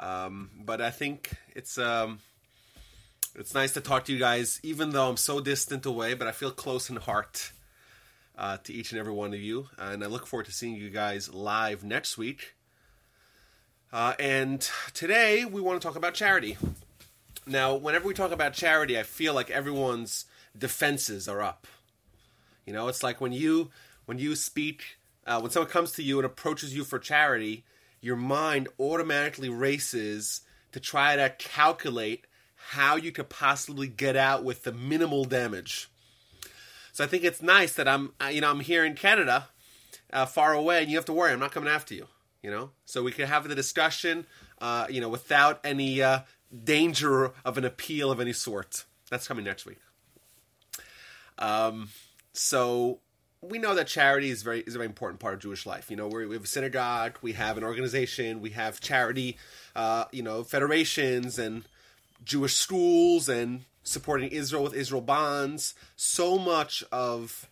Um, but I think it's um, it's nice to talk to you guys, even though I'm so distant away. But I feel close in heart uh, to each and every one of you, and I look forward to seeing you guys live next week. Uh, and today we want to talk about charity. Now, whenever we talk about charity, I feel like everyone's defenses are up. You know, it's like when you when you speak, uh, when someone comes to you and approaches you for charity, your mind automatically races to try to calculate how you could possibly get out with the minimal damage. So I think it's nice that I'm, you know, I'm here in Canada, uh, far away, and you have to worry. I'm not coming after you. You know, so we can have the discussion, uh, you know, without any uh, danger of an appeal of any sort. That's coming next week. Um, so we know that charity is very is a very important part of Jewish life. You know, we have a synagogue, we have an organization, we have charity, uh, you know, federations and Jewish schools and supporting Israel with Israel bonds. So much of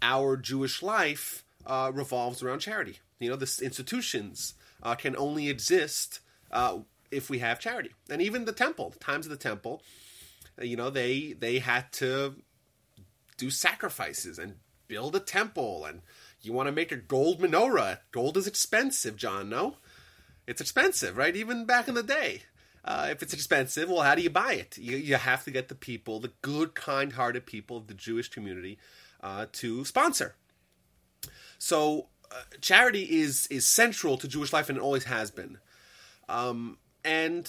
our Jewish life uh, revolves around charity. You know, the institutions uh, can only exist uh, if we have charity, and even the temple, times of the temple, you know, they they had to do sacrifices and build a temple and you want to make a gold menorah. Gold is expensive, John, no? It's expensive, right? Even back in the day. Uh, if it's expensive, well, how do you buy it? You, you have to get the people, the good, kind hearted people of the Jewish community, uh, to sponsor. So, uh, charity is, is central to Jewish life and it always has been. Um, and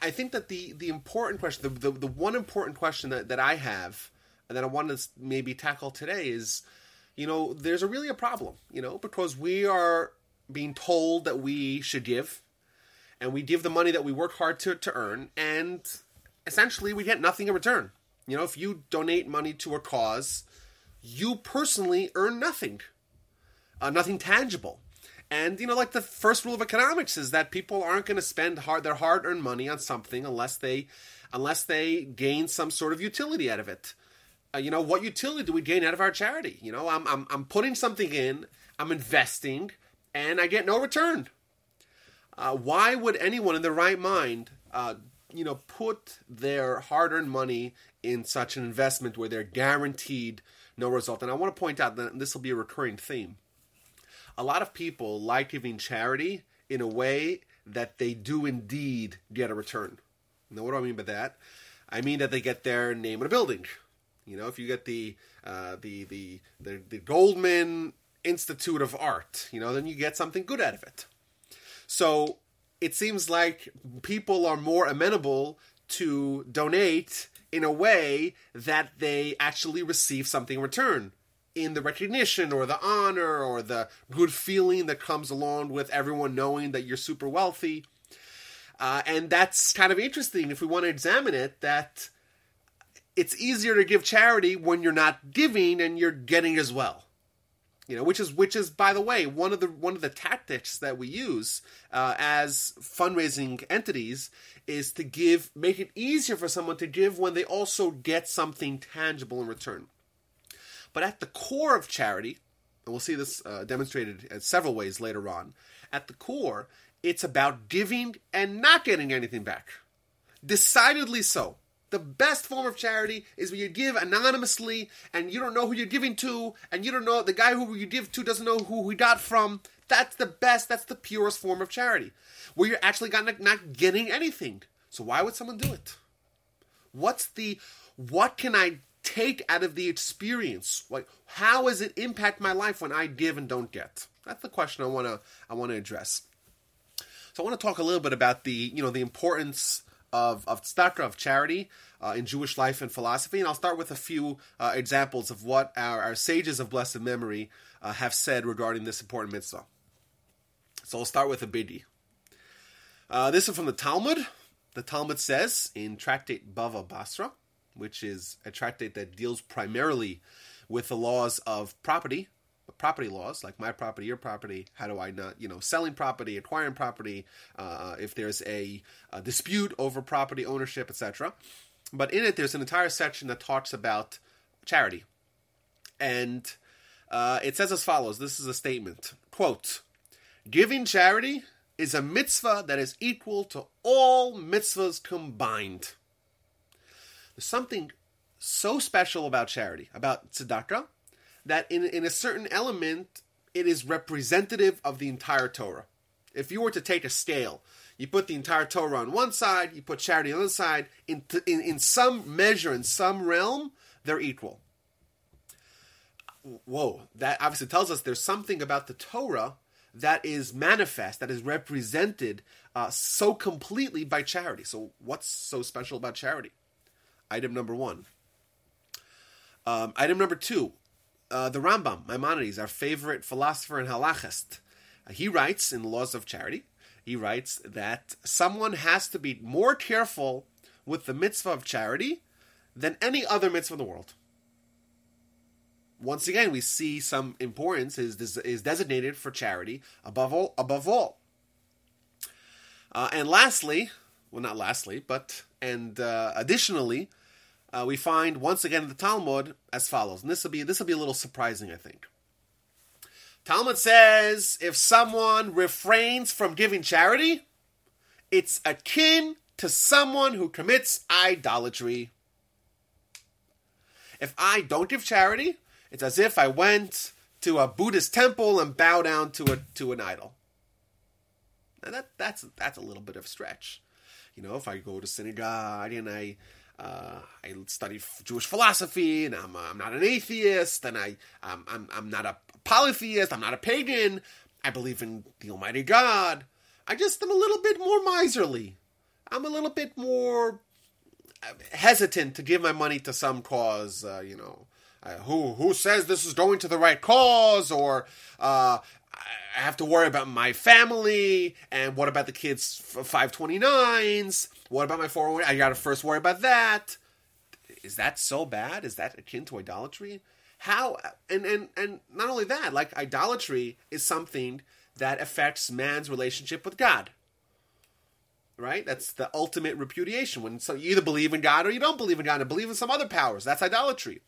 I think that the, the important question, the, the, the one important question that, that I have and that I want to maybe tackle today is, you know, there's a really a problem, you know, because we are being told that we should give, and we give the money that we work hard to, to earn, and essentially we get nothing in return. You know, if you donate money to a cause, you personally earn nothing, uh, nothing tangible. And you know, like the first rule of economics is that people aren't going to spend hard their hard-earned money on something unless they unless they gain some sort of utility out of it uh, you know, what utility do we gain out of our charity? You know, I'm, I'm, I'm putting something in, I'm investing, and I get no return. Uh, why would anyone in their right mind, uh, you know, put their hard-earned money in such an investment where they're guaranteed no result? And I want to point out that this will be a recurring theme. A lot of people like giving charity in a way that they do indeed get a return. Now, what do I mean by that? I mean that they get their name in a building you know, if you get the uh, the, the the the Goldman Institute of Art, you know, then you get something good out of it. So it seems like people are more amenable to donate in a way that they actually receive something in return in the recognition or the honor or the good feeling that comes along with everyone knowing that you're super wealthy. Uh, and that's kind of interesting if we want to examine it that it's easier to give charity when you're not giving and you're getting as well. You know which is which is by the way one of the one of the tactics that we use uh, as fundraising entities is to give make it easier for someone to give when they also get something tangible in return. But at the core of charity and we'll see this uh, demonstrated in several ways later on at the core it's about giving and not getting anything back. Decidedly so the best form of charity is when you give anonymously and you don't know who you're giving to, and you don't know the guy who you give to doesn't know who he got from. That's the best, that's the purest form of charity, where you're actually not, getting anything. So why would someone do it? What's the, what can I take out of the experience? Like, how does it impact my life when I give and don't get? That's the question I want to I want to address. So I want to talk a little bit about the you know the importance of of tzedakah, of charity uh, in Jewish life and philosophy, and I'll start with a few uh, examples of what our, our, sages of blessed memory uh, have said regarding this important mitzvah. So I'll start with a biggie. Uh, this is from the Talmud. The Talmud says in Tractate Bava Basra, which is a tractate that deals primarily with the laws of property, property laws, like my property, your property. How do I not, you know, selling property, acquiring property, uh, if there's a, a, dispute over property ownership, etc. But in it, there's an entire section that talks about charity, and uh, it says as follows: This is a statement. "Quote: Giving charity is a mitzvah that is equal to all mitzvahs combined. There's something so special about charity, about tzedakah, that in, in a certain element, it is representative of the entire Torah. If you were to take a scale, you put the entire Torah on one side, you put charity on the other side, in, in, in some measure, in some realm, they're equal. Whoa, that obviously tells us there's something about the Torah that is manifest, that is represented uh, so completely by charity. So, what's so special about charity? Item number one. Um, item number two, uh, the Rambam, Maimonides, our favorite philosopher and halachist, uh, he writes in Laws of Charity, he writes that someone has to be more careful with the mitzvah of charity than any other mitzvah in the world. Once again, we see some importance is is designated for charity above all. Above all, uh, and lastly, well, not lastly, but and uh, additionally, uh, we find once again in the Talmud as follows, and this will be this will be a little surprising, I think. Talmud says if someone refrains from giving charity, it's akin to someone who commits idolatry. If I don't give charity, it's as if I went to a Buddhist temple and bow down to a to an idol. Now that that's that's a little bit of a stretch. You know, if I go to synagogue and I uh, I study Jewish philosophy, and I'm, uh, I'm not an atheist, and I I'm, I'm I'm not a polytheist, I'm not a pagan. I believe in the Almighty God. I just am a little bit more miserly. I'm a little bit more hesitant to give my money to some cause, uh, you know. Uh, who who says this is going to the right cause or uh, I have to worry about my family and what about the kids 529s what about my 401 I got to first worry about that is that so bad is that akin to idolatry how and and and not only that like idolatry is something that affects man's relationship with God right? That's the ultimate repudiation. When so you either believe in God or you don't believe in God and believe in some other powers. That's idolatry.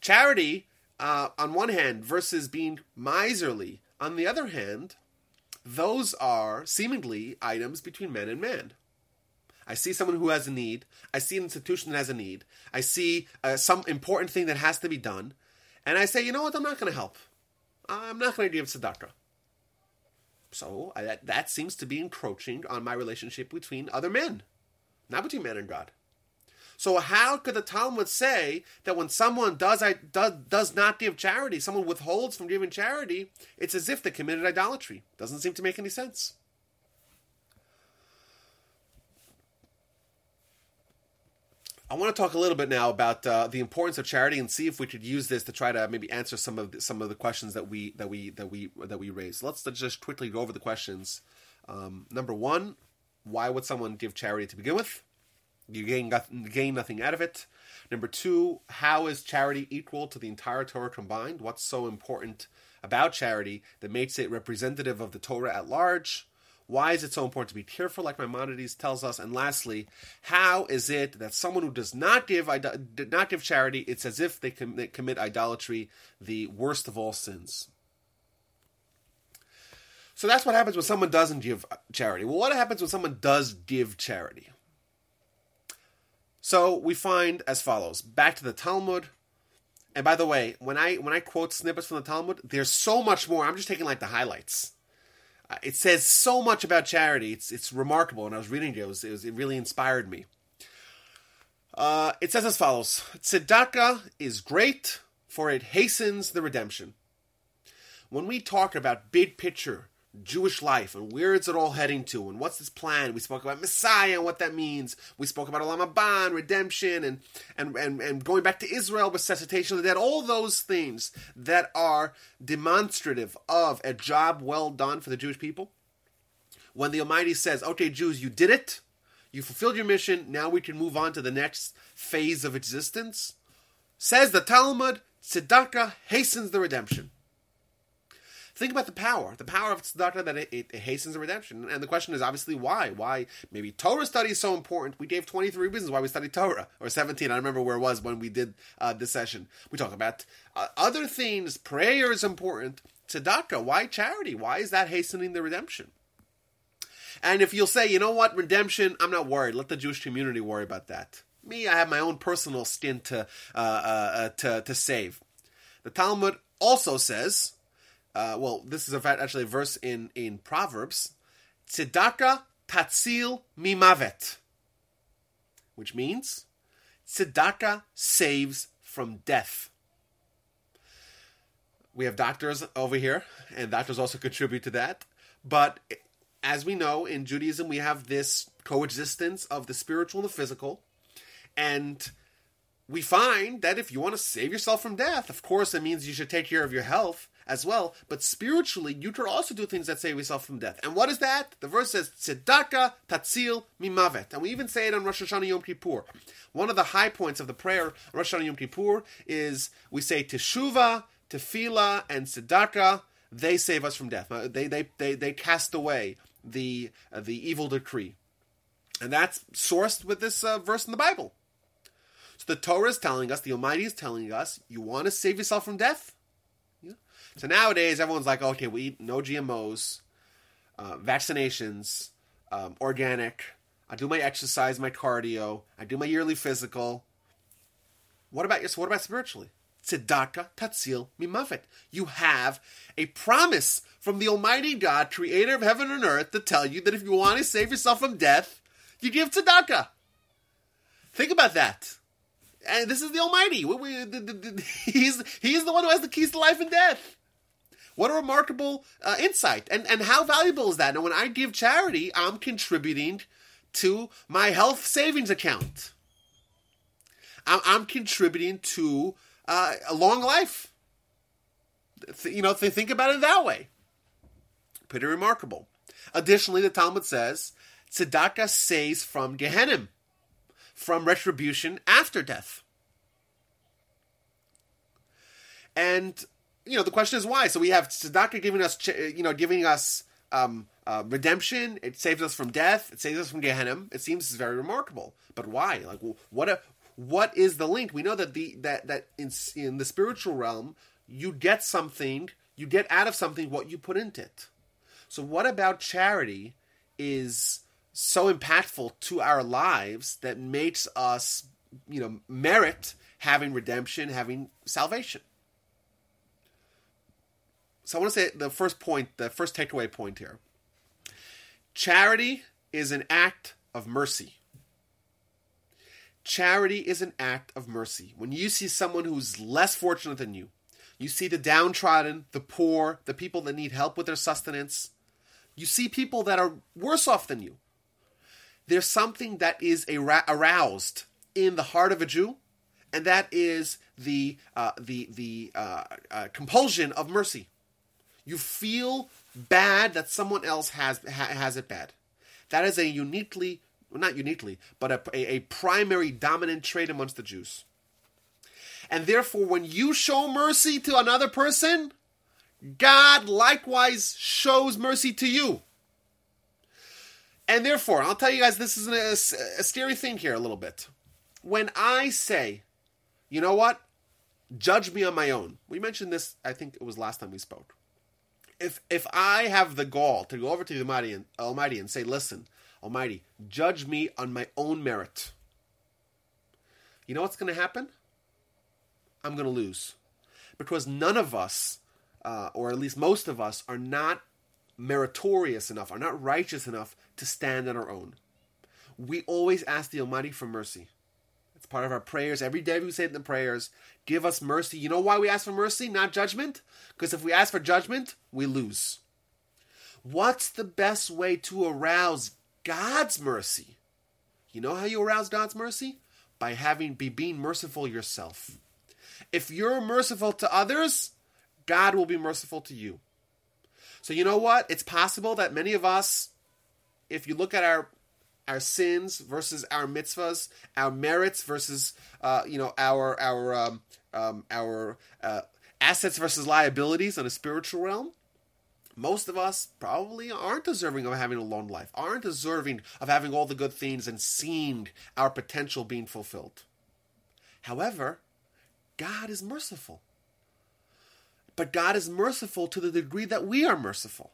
Charity, uh, on one hand, versus being miserly, on the other hand, those are seemingly items between man and man. I see someone who has a need. I see an institution that has a need. I see uh, some important thing that has to be done. And I say, you know what? I'm not going to help. I'm not going to give tzedakah. So I, that, that seems to be encroaching on my relationship between other men, not between man and God. So how could the Talmud say that when someone does, does does not give charity, someone withholds from giving charity, it's as if they committed idolatry? Doesn't seem to make any sense. I want to talk a little bit now about uh, the importance of charity and see if we could use this to try to maybe answer some of the, some of the questions that we that we that we that we raised. Let's just quickly go over the questions. Um, number one, why would someone give charity to begin with? You gain, gain nothing out of it. Number two, how is charity equal to the entire Torah combined? What's so important about charity that makes it representative of the Torah at large? Why is it so important to be careful, like Maimonides tells us? And lastly, how is it that someone who does not give did not give charity, it's as if they commit idolatry, the worst of all sins? So that's what happens when someone doesn't give charity. Well, what happens when someone does give charity? So we find as follows. Back to the Talmud. And by the way, when I when I quote snippets from the Talmud, there's so much more. I'm just taking like the highlights. Uh, it says so much about charity. It's it's remarkable. And I was reading it, it, was, it, was, it really inspired me. Uh, it says as follows: Tzedakah is great, for it hastens the redemption. When we talk about big picture Jewish life and where is it all heading to and what's this plan. We spoke about Messiah and what that means. We spoke about Olam Haba redemption and, and, and, and going back to Israel, resuscitation of the dead, all those things that are demonstrative of a job well done for the Jewish people. When the Almighty says, okay, Jews, you did it, you fulfilled your mission, now we can move on to the next phase of existence. Says the Talmud, tzedakah hastens the redemption. Think about the power, the power of tzedakah that it, it, hastens the redemption. And the question is obviously why? Why maybe Torah study is so important? We gave 23 reasons why we study Torah, or 17. I remember where it was when we did uh, this session. We talk about uh, other things. Prayer is important. Tzedakah, why charity? Why is that hastening the redemption? And if you'll say, you know what, redemption, I'm not worried. Let the Jewish community worry about that. Me, I have my own personal skin to uh, uh, uh, to to save. The Talmud also says, uh, well, this is a fact, actually a verse in in Proverbs, tzedakah tatzil mimavet, which means tzedakah saves from death. We have doctors over here, and doctors also contribute to that. But as we know, in Judaism, we have this coexistence of the spiritual and the physical. And we find that if you want to save yourself from death, of course, it means you should take care of your health as well. But spiritually, you can also do things that save yourself from death. And what is that? The verse says, Tzedakah tatzil mimavet. And we even say it on Rosh Hashanah Yom Kippur. One of the high points of the prayer Rosh Hashanah Yom Kippur is we say Teshuvah, Tefillah, and Tzedakah. They save us from death. Uh, they, they, they, they cast away the, uh, the evil decree. And that's sourced with this uh, verse in the Bible. So the Torah is telling us, the Almighty is telling us, you want to save yourself from death? So nowadays, everyone's like, okay, we eat no GMOs, uh, vaccinations, um, organic. I do my exercise, my cardio. I do my yearly physical. What about your? What about spiritually? Tzedakah tatzil mimavet. You have a promise from the Almighty God, Creator of heaven and earth, to tell you that if you want to save yourself from death, you give tzedakah. Think about that. And this is the Almighty. We, we, the, the, the, he's he's the one who has the keys to life and death. What a remarkable uh, insight, and and how valuable is that? And when I give charity, I'm contributing to my health savings account. I'm, I'm contributing to uh, a long life. Th- you know, th- think about it that way. Pretty remarkable. Additionally, the Talmud says tzedakah saves from Gehenna from retribution after death. And you know the question is why. So we have tzedakah giving us, you know, giving us um, uh, redemption. It saves us from death. It saves us from Gehenna. It seems very remarkable. But why? Like, what? A, what is the link? We know that the that that in in the spiritual realm, you get something. You get out of something what you put into it. So what about charity? Is so impactful to our lives that makes us, you know, merit having redemption, having salvation. So I want to say the first point, the first takeaway point here. Charity is an act of mercy. Charity is an act of mercy. When you see someone who's less fortunate than you, you see the downtrodden, the poor, the people that need help with their sustenance, you see people that are worse off than you, there's something that is aroused in the heart of a Jew, and that is the uh, the the uh, uh, compulsion of mercy. You feel bad that someone else has ha- has it bad. That is a uniquely, not uniquely, but a, a, a primary dominant trait amongst the Jews. And therefore, when you show mercy to another person, God likewise shows mercy to you. And therefore, I'll tell you guys this is a, a scary thing here a little bit. When I say, you know what, judge me on my own. We mentioned this, I think it was last time we spoke. If if I have the gall to go over to the Almighty and, Almighty and say, listen, Almighty, judge me on my own merit. You know what's going to happen? I'm going to lose. Because none of us, uh, or at least most of us, are not meritorious enough, are not righteous enough to stand on our own. We always ask the Almighty for mercy. Part of our prayers. Every day we say it in the prayers, give us mercy. You know why we ask for mercy, not judgment? Because if we ask for judgment, we lose. What's the best way to arouse God's mercy? You know how you arouse God's mercy? By having be being merciful yourself. If you're merciful to others, God will be merciful to you. So you know what? It's possible that many of us, if you look at our our sins versus our mitzvahs, our merits versus uh, you know our our um, um, our uh, assets versus liabilities on a spiritual realm. Most of us probably aren't deserving of having a long life, aren't deserving of having all the good things and seeing our potential being fulfilled. However, God is merciful. But God is merciful to the degree that we are merciful.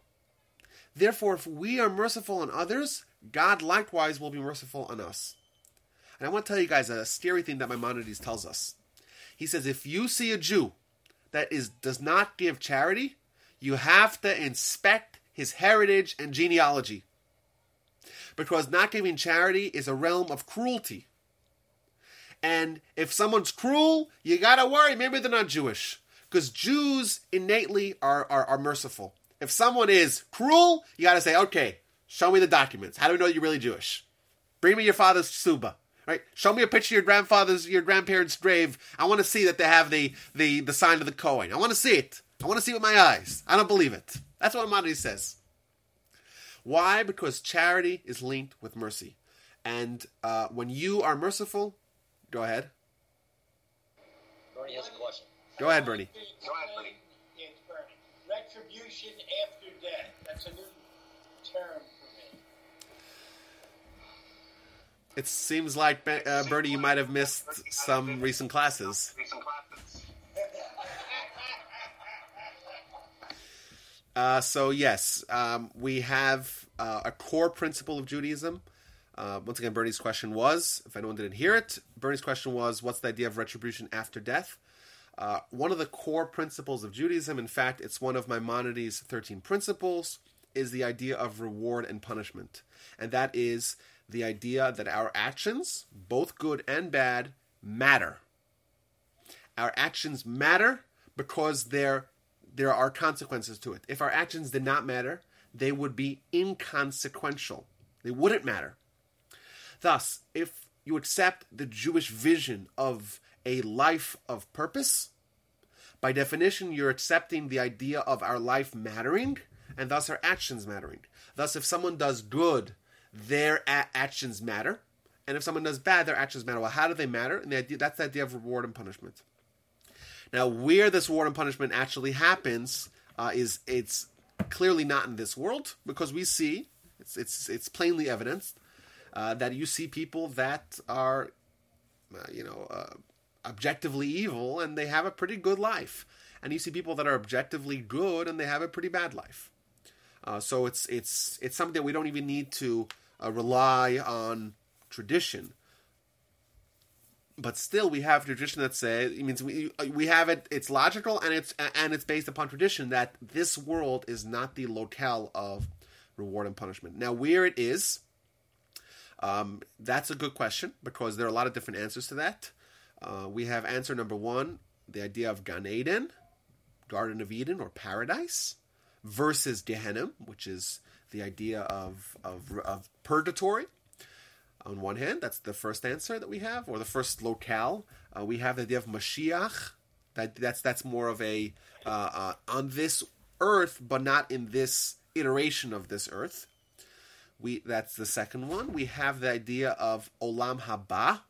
Therefore, if we are merciful on others, God likewise will be merciful on us. And I want to tell you guys a scary thing that Maimonides tells us. He says, if you see a Jew that is does not give charity, you have to inspect his heritage and genealogy. Because not giving charity is a realm of cruelty. And if someone's cruel, you gotta worry, maybe they're not Jewish. Because Jews innately are, are, are merciful. If someone is cruel, you gotta say, okay, show me the documents. How do we know you're really Jewish? Bring me your father's suba. Right? Show me a picture of your grandfather's, your grandparents' grave. I want to see that they have the, the, the sign of the Kohen. I want to see it. I want to see it with my eyes. I don't believe it. That's what Maimonides says. Why? Because charity is linked with mercy. And uh, when you are merciful, go ahead. Bernie has a question. Go ahead, Bernie. Go ahead, Bernie. Bernie. Retribution after death. That's a new term for me. It seems like, uh, Bernie, you might have missed some recent classes. Uh, so yes, um, we have uh, a core principle of Judaism. Uh, once again, Bernie's question was, if anyone didn't hear it, Bernie's question was, what's the idea of retribution after death? Uh, one of the core principles of Judaism, in fact, it's one of Maimonides' 13 principles, is the idea of reward and punishment. And that is the idea that our actions, both good and bad, matter. Our actions matter because they're there are consequences to it. If our actions did not matter, they would be inconsequential. They wouldn't matter. Thus, if you accept the Jewish vision of a life of purpose, by definition, you're accepting the idea of our life mattering and thus our actions mattering. Thus, if someone does good, their a- actions matter. And if someone does bad, their actions matter. Well, how do they matter? And the idea, that's the idea of reward and punishment. Now, where this reward and punishment actually happens uh, is it's clearly not in this world because we see it's it's it's plainly evidenced uh, that you see people that are, uh, you know, uh, objectively evil and they have a pretty good life, and you see people that are objectively good and they have a pretty bad life. Uh, so it's it's it's something that we don't even need to uh, rely on tradition. But still we have tradition that says it means we we have it it's logical and it's and it's based upon tradition that this world is not the locale of reward and punishment. Now where it is um, that's a good question because there are a lot of different answers to that. Uh, we have answer number one the idea of Gan Eden Garden of Eden or paradise versus Gehenna which is the idea of of, of purgatory on one hand, that's the first answer that we have, or the first locale. Uh, we have the idea of Mashiach. That that's that's more of a uh, uh, on this earth, but not in this iteration of this earth. We that's the second one. We have the idea of Olam Haba.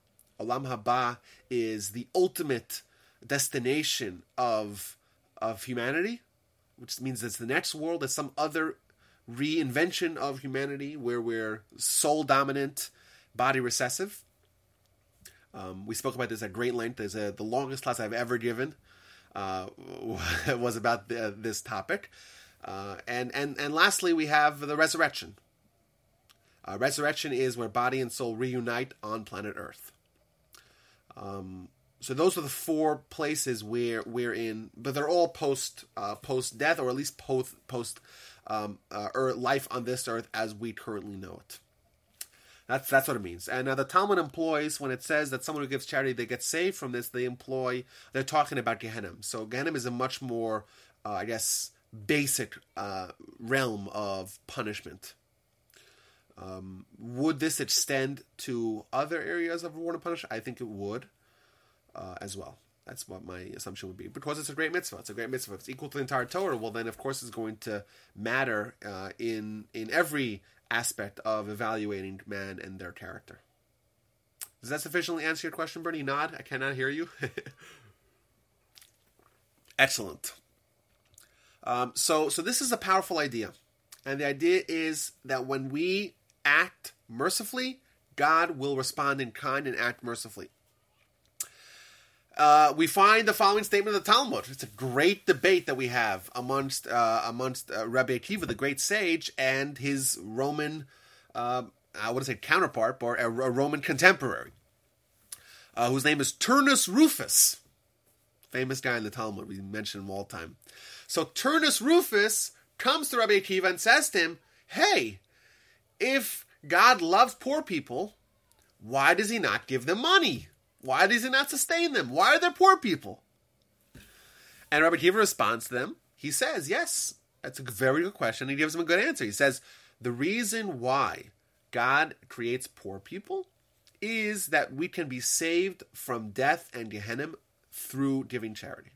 Olam Haba is the ultimate destination of of humanity, which means it's the next world. It's some other reinvention of humanity where we're soul dominant body recessive. Um, we spoke about this at great length. There's a, the longest class I've ever given uh, was about the, this topic. Uh, and, and, and lastly, we have the resurrection. Uh, resurrection is where body and soul reunite on planet Earth. Um, so those are the four places where we're in, but they're all post uh, post death, or at least post post um, uh, or life on this earth as we currently know it. That's that's what it means. And uh, the Talmud employs when it says that someone who gives charity they get saved from this. They employ they're talking about Gehenna. So Gehenna is a much more, uh, I guess, basic uh, realm of punishment. Um, would this extend to other areas of reward and punishment? I think it would, uh, as well. That's what my assumption would be. Because it's a great mitzvah. It's a great mitzvah. If it's equal to the entire Torah, well, then of course it's going to matter uh, in in every aspect of evaluating man and their character. Does that sufficiently answer your question, Bernie? Nod. I cannot hear you. Excellent. Um, so, so this is a powerful idea, and the idea is that when we act mercifully, God will respond in kind and act mercifully. Uh, we find the following statement of the Talmud. It's a great debate that we have amongst uh, amongst uh, Rabbi Akiva, the great sage, and his Roman, uh, I to say counterpart, or a, a Roman contemporary, uh, whose name is Turnus Rufus, famous guy in the Talmud. We mention him all the time. So Turnus Rufus comes to Rabbi Akiva and says to him, "Hey, if God loves poor people, why does He not give them money?" Why does he not sustain them? Why are there poor people? And Rabbi Kiva responds to them. He says, Yes, that's a very good question. He gives them a good answer. He says, The reason why God creates poor people is that we can be saved from death and Gehenna through giving charity.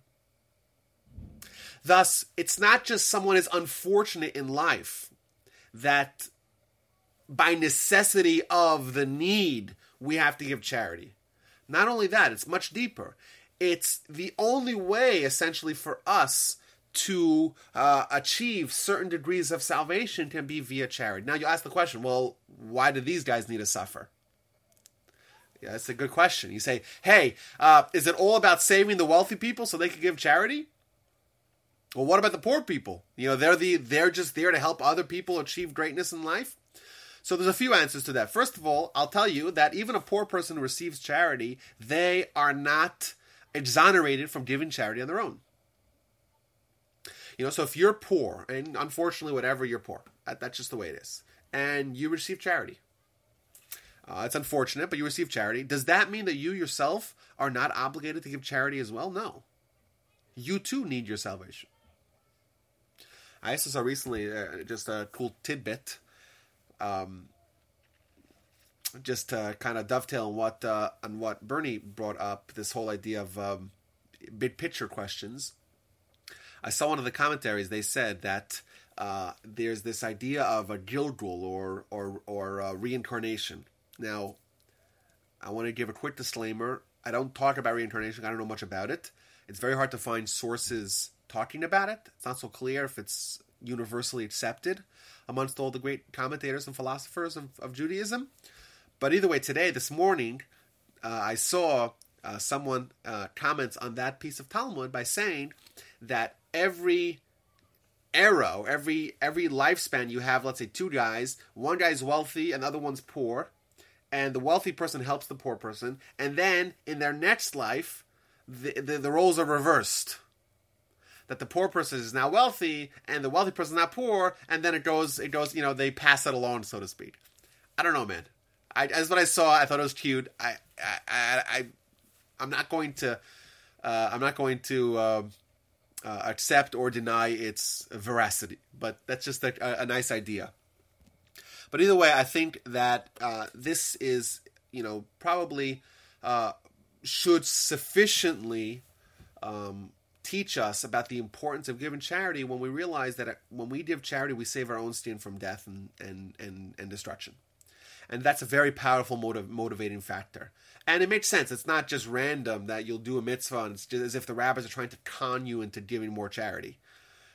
Thus, it's not just someone is unfortunate in life that by necessity of the need we have to give charity. Not only that, it's much deeper. It's the only way, essentially, for us to uh, achieve certain degrees of salvation can be via charity. Now, you ask the question, well, why do these guys need to suffer? Yeah, that's a good question. You say, hey, uh, is it all about saving the wealthy people so they can give charity? Well, what about the poor people? You know, they're the they're just there to help other people achieve greatness in life. So there's a few answers to that. First of all, I'll tell you that even a poor person who receives charity, they are not exonerated from giving charity on their own. You know, so if you're poor, and unfortunately, whatever you're poor, that, that's just the way it is, and you receive charity, uh, it's unfortunate, but you receive charity. Does that mean that you yourself are not obligated to give charity as well? No. You too need your salvation. I also saw recently uh, just a cool tidbit um, just to kind of dovetail on what uh, on what Bernie brought up, this whole idea of um, big picture questions. I saw one of the commentaries. They said that uh, there's this idea of a Gilgul or or or uh, reincarnation. Now, I want to give a quick disclaimer. I don't talk about reincarnation. I don't know much about it. It's very hard to find sources talking about it. It's not so clear if it's universally accepted amongst all the great commentators and philosophers of, of Judaism. But either way, today, this morning, uh, I saw uh, someone uh, comments on that piece of Talmud by saying that every arrow, every every lifespan, you have, let's say, two guys. One guy's wealthy, and the other one's poor, and the wealthy person helps the poor person, and then in their next life, the, the, the roles are reversed that the poor person is now wealthy and the wealthy person is not poor, and then it goes, it goes, you know, they pass it along, so to speak. I don't know, man. I, as what I saw, I thought it was cute. I, I, I, I am not going to, uh, I'm not going to uh, uh, accept or deny its veracity, but that's just a, a nice idea. But either way, I think that uh, this is, you know, probably uh, should sufficiently um, teach us about the importance of giving charity when we realize that when we give charity, we save our own skin from death and, and, and, and destruction. And that's a very powerful motiv- motivating factor. And it makes sense. It's not just random that you'll do a mitzvah and it's just as if the rabbis are trying to con you into giving more charity.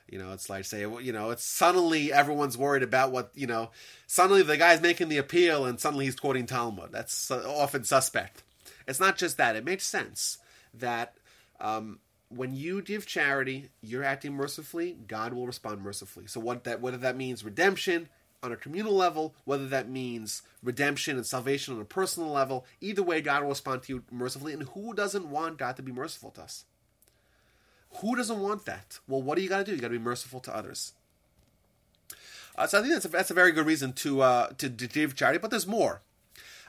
You know, it's like say, you know, it's suddenly everyone's worried about what you know. Suddenly the guy's making the appeal, and suddenly he's quoting Talmud. That's often suspect. It's not just that. It makes sense that um, when you give charity, you're acting mercifully, God will respond mercifully. So what that whether that means redemption on a communal level, whether that means redemption and salvation on a personal level, either way God will respond to you mercifully. And who doesn't want God to be merciful to us? Who doesn't want that? Well, what do you got to do? You got to be merciful to others. Uh, so I think that's a, that's a very good reason to uh, to, to give charity, but there's more.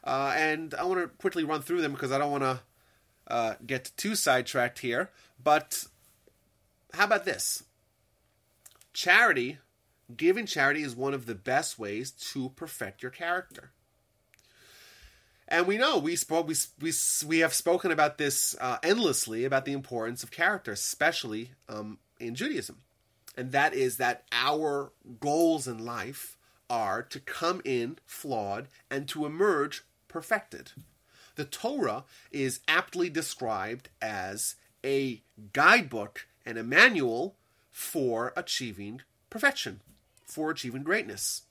Uh, and I want to quickly run through them because I don't want to uh, get too sidetracked here. But how about this? Charity, giving charity is one of the best ways to perfect your character. And we know we spoke we we we have spoken about this uh, endlessly about the importance of character, especially um, in Judaism, and that is that our goals in life are to come in flawed and to emerge perfected. The Torah is aptly described as a guidebook and a manual for achieving perfection, for achieving greatness.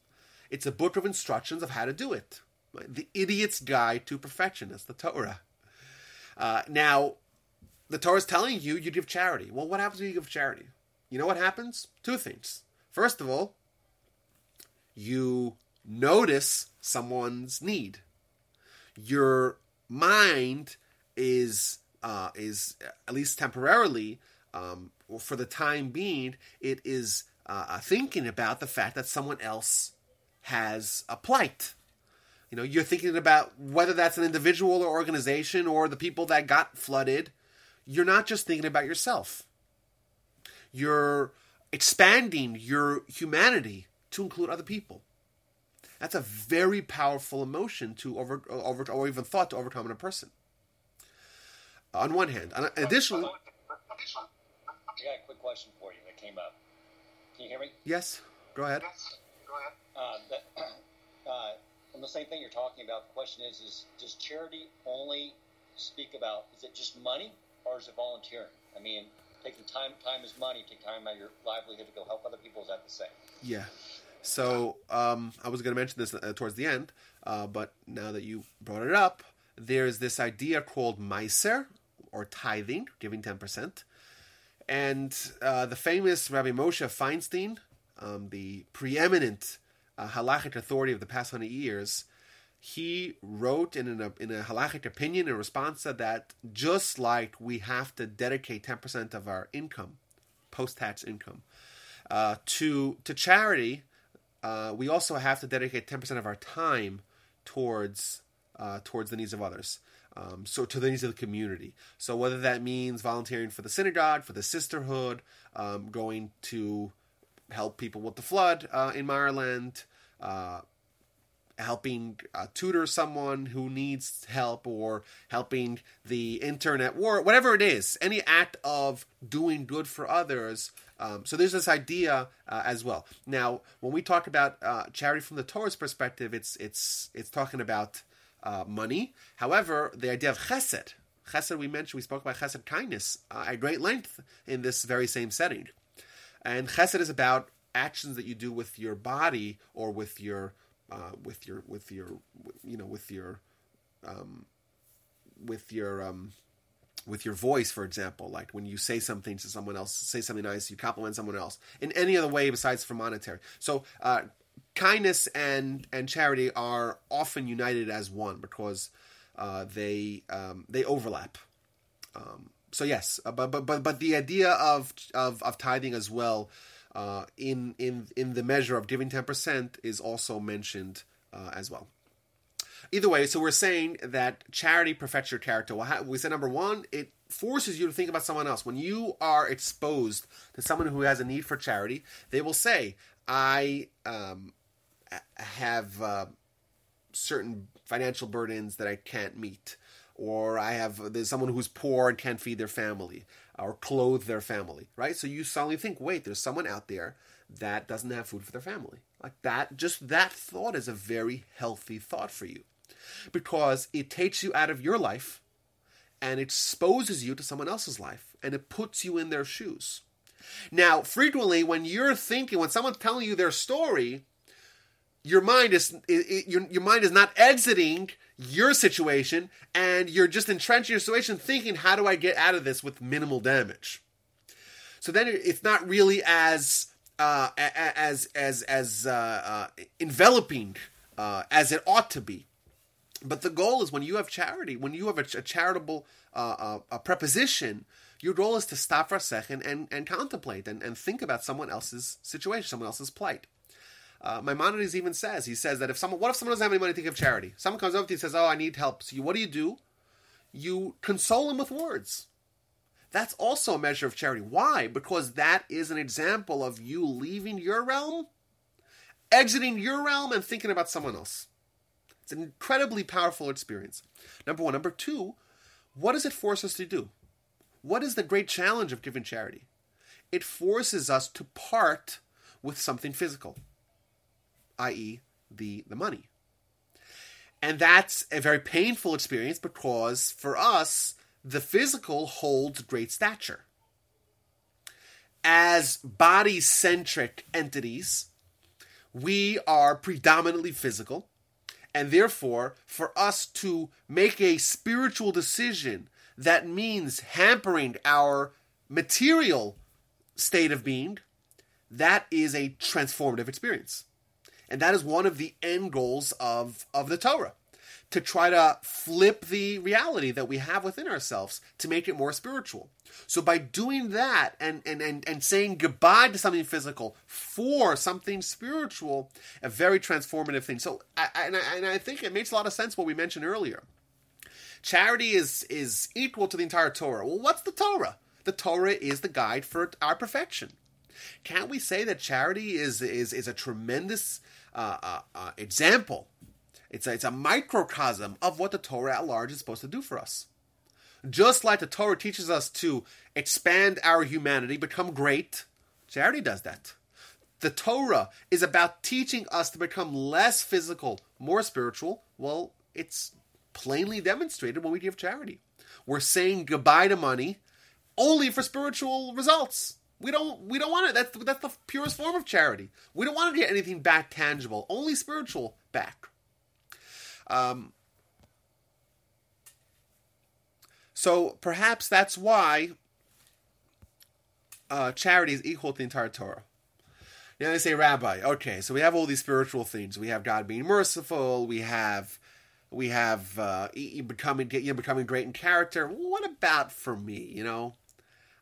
It's a book of instructions of how to do it. The idiot's guide to perfection is the Torah. Uh, now, the Torah is telling you you give charity. Well, what happens when you give charity? You know what happens? Two things. First of all, you notice someone's need. Your mind is uh, is at least temporarily, um, or for the time being, it is uh, thinking about the fact that someone else has a plight. You know, you're thinking about whether that's an individual or organization or the people that got flooded. You're not just thinking about yourself. You're expanding your humanity to include other people. That's a very powerful emotion to over, over or even thought to overcome in a person. On one hand, and additionally, I got a quick question for you that came up. Can you hear me? yes, go ahead. Uh, that, uh, on the same thing you're talking about, the question is: Is does charity only speak about? Is it just money, or is it volunteering? I mean, taking time. Time is money. Take time out of your livelihood to go help other people. Is that the same? Yeah. So um, I was going to mention this uh, towards the end, uh, but now that you brought it up, there's this idea called meiser or tithing, giving ten percent, and uh, the famous Rabbi Moshe Feinstein, um, the preeminent uh, halachic authority of the past hundred years, he wrote in a, in a halachic opinion in response to that, just like we have to dedicate ten percent of our income, post tax income, uh, to to charity, uh, we also have to dedicate ten percent of our time towards uh, towards the needs of others. Um, so to the needs of the community. So whether that means volunteering for the synagogue, for the sisterhood, um, going to help people with the flood uh, in Ireland, uh, helping uh, tutor someone who needs help, or helping the intern at work, whatever it is, any act of doing good for others. Um, so there's this idea uh, as well. Now, when we talk about uh, charity from the Torah's perspective, it's it's it's talking about uh, money. However, the idea of chesed, chesed we mentioned, we spoke about chesed kindness uh, at great length in this very same setting. And chesed is about actions that you do with your body or with your uh, with your with your you know with your um, with your um, with your voice, for example, like when you say something to someone else, say something nice, you compliment someone else in any other way besides for monetary. So uh, kindness and and charity are often united as one because uh, they um, they overlap. Um, so yes, uh, but but but but the idea of of, of tithing as well uh, in in in the measure of giving ten percent is also mentioned uh, as well. Either way, so we're saying that charity perfects your character. Well, we said number one, it forces you to think about someone else. When you are exposed to someone who has a need for charity, they will say, "I um, have uh, certain financial burdens that I can't meet." Or I have there's someone who's poor and can't feed their family or clothe their family, right? So you suddenly think, wait, there's someone out there that doesn't have food for their family. Like that, just that thought is a very healthy thought for you because it takes you out of your life and exposes you to someone else's life and it puts you in their shoes. Now, frequently, when you're thinking, when someone's telling you their story, your mind is it, it, your, your mind is not exiting your situation and you're just entrenched in your situation thinking how do i get out of this with minimal damage? So then it's not really as uh, as as as uh, uh, enveloping uh, as it ought to be. But the goal is when you have charity when you have a, a charitable uh, uh, a preposition your goal is to stop for a second and, and contemplate and, and think about someone else's situation someone else's plight uh, Maimonides even says, he says that if someone, what if someone doesn't have any money to give of charity? Someone comes over to you and says, oh, I need help. So you, what do you do? You console him with words. That's also a measure of charity. Why? Because that is an example of you leaving your realm, exiting your realm, and thinking about someone else. It's an incredibly powerful experience. Number one. Number two, what does it force us to do? What is the great challenge of giving charity? It forces us to part with something physical i.e., the, the money. And that's a very painful experience because for us, the physical holds great stature. As body centric entities, we are predominantly physical, and therefore, for us to make a spiritual decision that means hampering our material state of being, that is a transformative experience. And that is one of the end goals of, of the Torah to try to flip the reality that we have within ourselves to make it more spiritual. So by doing that and, and, and, and saying goodbye to something physical for something spiritual, a very transformative thing. So I, and, I, and I think it makes a lot of sense what we mentioned earlier. Charity is is equal to the entire Torah. Well, what's the Torah? The Torah is the guide for our perfection. Can't we say that charity is is is a tremendous uh, uh, uh, example? It's a, it's a microcosm of what the Torah at large is supposed to do for us. Just like the Torah teaches us to expand our humanity, become great, charity does that. The Torah is about teaching us to become less physical, more spiritual. Well, it's plainly demonstrated when we give charity. We're saying goodbye to money only for spiritual results. We don't we don't want it. That's that's the purest form of charity. We don't want to get anything back tangible. Only spiritual back. Um, so perhaps that's why uh, charity is equal to the entire Torah. Now they say, Rabbi, okay, so we have all these spiritual things. We have God being merciful. We have we have uh, becoming you know, becoming great in character. What about for me? You know,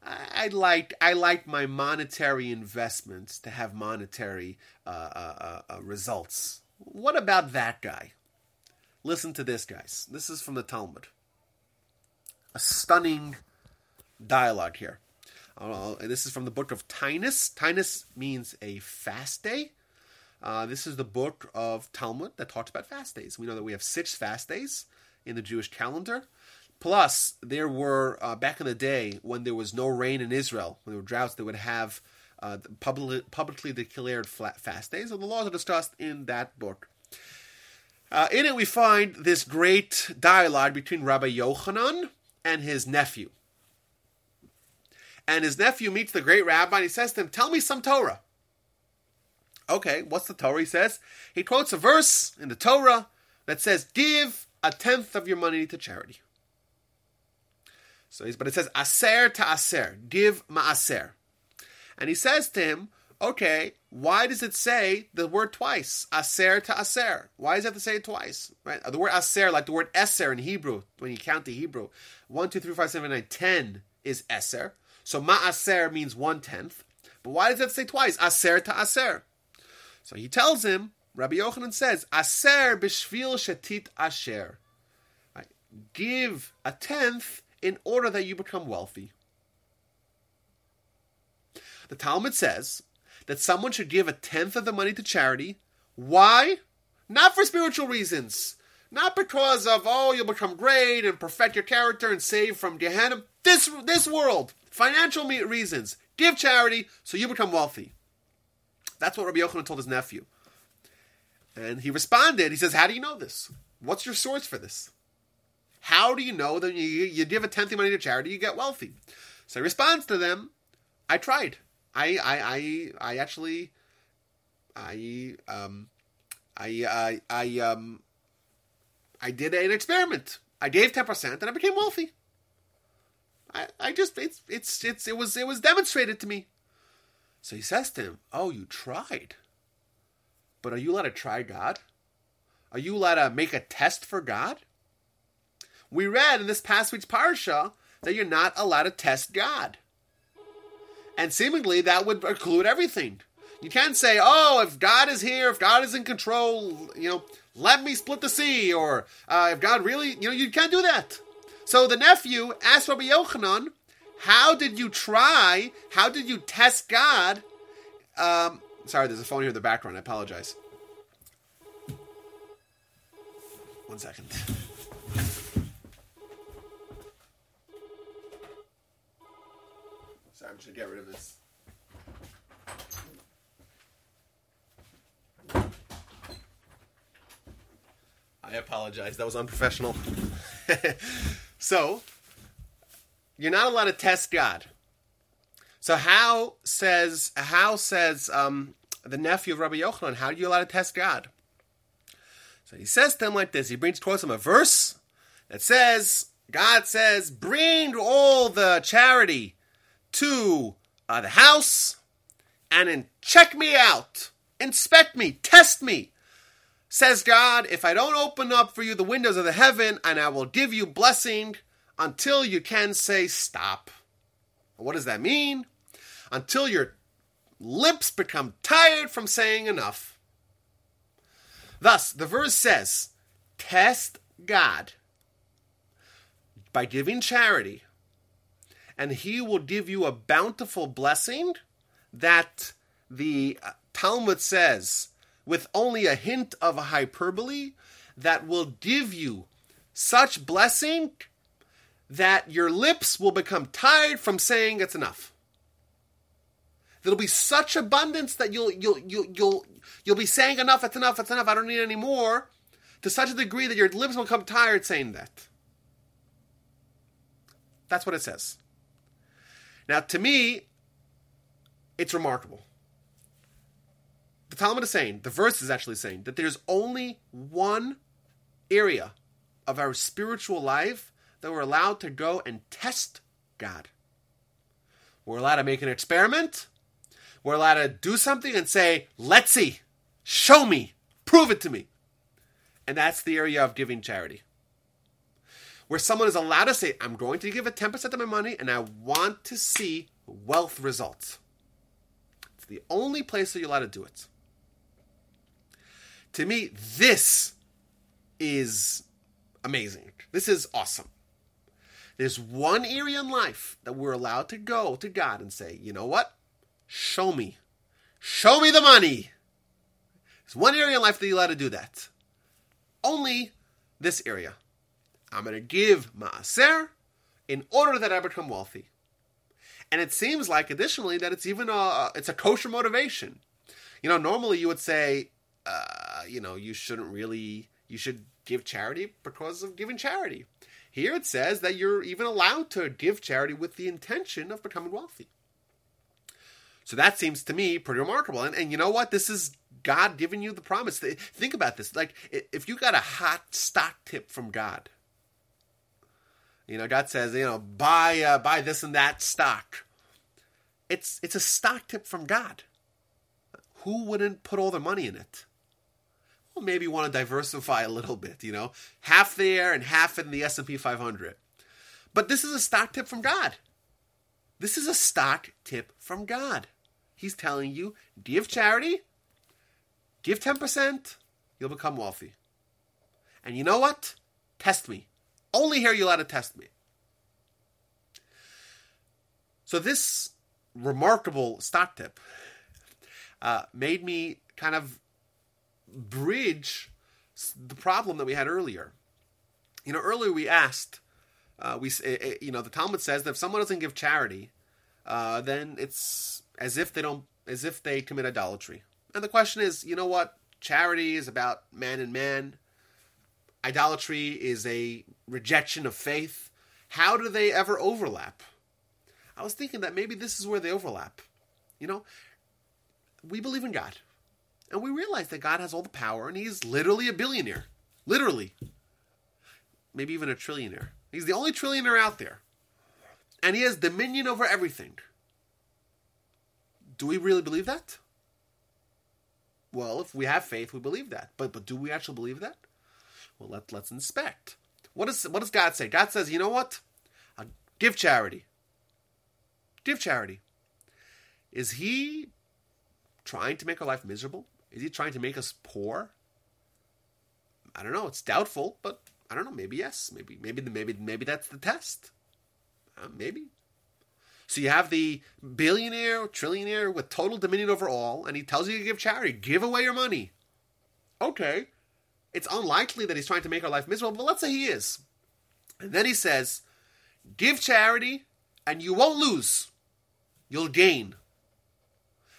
I, like I like my monetary investments to have monetary uh, uh, uh, uh, results. What about that guy? Listen to this, guys. This is from the Talmud. A stunning dialogue here. Uh, this is from the book of Taanis. Taanis means a fast day. Uh, this is the book of Talmud that talks about fast days. We know that we have six fast days in the Jewish calendar. Plus, there were, uh, back in the day, when there was no rain in Israel, when there were droughts, they would have uh, public, publicly declared fast days. And the laws are discussed in that book. Uh, in it, we find this great dialogue between Rabbi Yochanan and his nephew. And his nephew meets the great rabbi and he says to him, Tell me some Torah. Okay, what's the Torah? He says, he quotes a verse in the Torah that says, Give a tenth of your money to charity. So but it says, Aser to Aser, give ma'aser. And he says to him, Okay, why does it say the word twice? Aser to Aser. Why does it have to say it twice? Right? The word Aser, like the word Eser in Hebrew, when you count the Hebrew, 1, 2, 3, 5, 7, 9, 10 is Eser. So ma'aser means one tenth. But why does it say twice? Aser to Aser. So he tells him, Rabbi Yochanan says, Aser b'shvil shetit asher. Right? Give a tenth in order that you become wealthy. The Talmud says that someone should give a tenth of the money to charity. Why? Not for spiritual reasons. Not because of, oh, you'll become great and perfect your character and save from Gehenna. This, this world. Financial reasons. Give charity so you become wealthy. That's what Rabbi Yochanan told his nephew. And he responded, he says, How do you know this? What's your source for this? How do you know that you, you give a tenth of money to charity, you get wealthy? So he responds to them, I tried. I I I, I actually I um I I I um I did an experiment. I gave ten percent and I became wealthy. I, I just it's it's it's it was it was demonstrated to me. So he says to him, Oh, you tried. But are you allowed to try God? Are you allowed to make a test for God? We read in this past week's parsha that you're not allowed to test God. And seemingly that would include everything. You can't say, oh, if God is here, if God is in control, you know, let me split the sea, or uh, if God really, you know, you can't do that. So the nephew asked Rabbi Yochanan, how did you try? How did you test God? Um, sorry, there's a phone here in the background. I apologize. One second. I'm just gonna get rid of this. I apologize. That was unprofessional. so, you're not allowed to test God. So how says how says um, the nephew of Rabbi Yochanan? How are you allowed to test God? So he says to him like this. He brings towards him a verse that says, God says, bring all the charity to uh, the house and then check me out, inspect me, test me. Says God, if I don't open up for you the windows of the heaven and I will give you blessing until you can say stop. What does that mean? Until your lips become tired from saying enough. Thus, the verse says, test God by giving charity, and he will give you a bountiful blessing that the uh, Talmud says, with only a hint of a hyperbole, that will give you such blessing that your lips will become tired from saying it's enough. There'll be such abundance that you'll you'll you'll you'll you'll be saying enough, it's enough, it's enough, I don't need any more, to such a degree that your lips will become tired saying that. That's what it says. Now, to me, it's remarkable. The Talmud is saying, the verse is actually saying, that there's only one area of our spiritual life that we're allowed to go and test God. We're allowed to make an experiment. We're allowed to do something and say, let's see, show me, prove it to me. And that's the area of giving charity. Where someone is allowed to say, I'm going to give a 10% of my money and I want to see wealth results. It's the only place that you're allowed to do it. To me, this is amazing. This is awesome. There's one area in life that we're allowed to go to God and say, you know what? Show me. Show me the money. There's one area in life that you're allowed to do that. Only this area. I'm going to give maaser in order that I become wealthy. And it seems like, additionally, that it's even a it's a kosher motivation. You know, normally you would say, uh, you know, you shouldn't really you should give charity because of giving charity. Here it says that you're even allowed to give charity with the intention of becoming wealthy. So that seems to me pretty remarkable. And, and you know what? This is God giving you the promise. Think about this. Like, if you got a hot stock tip from God, you know, God says, you know, buy uh, buy this and that stock. It's it's a stock tip from God. Who wouldn't put all their money in it? Well, maybe want to diversify a little bit, you know, half there and half in the S and P 500. But this is a stock tip from God. This is a stock tip from God. He's telling you, give charity, give 10%, you'll become wealthy. And you know what? Test me. Only here you'll to test me. So this remarkable stock tip uh, made me kind of bridge the problem that we had earlier. You know, earlier we asked, uh, we you know, the Talmud says that if someone doesn't give charity, uh, then it's as if they don't, as if they commit idolatry. And the question is, you know what? Charity is about man and man. Idolatry is a rejection of faith. How do they ever overlap? I was thinking that maybe this is where they overlap. You know, we believe in God. And we realize that God has all the power and he's literally a billionaire. Literally. Maybe even a trillionaire. He's the only trillionaire out there. And he has dominion over everything. Do we really believe that? Well, if we have faith, we believe that. But but do we actually believe that? Well, let, let's inspect. What, is, what does God say? God says, you know what? Uh, give charity. Give charity. Is he trying to make our life miserable? Is he trying to make us poor? I don't know. It's doubtful, but I don't know. Maybe yes. Maybe maybe maybe maybe that's the test. Uh, maybe. So you have the billionaire, trillionaire with total dominion over all, and he tells you to give charity, give away your money. Okay, it's unlikely that he's trying to make our life miserable, but let's say he is. And then he says, give charity, and you won't lose. You'll gain.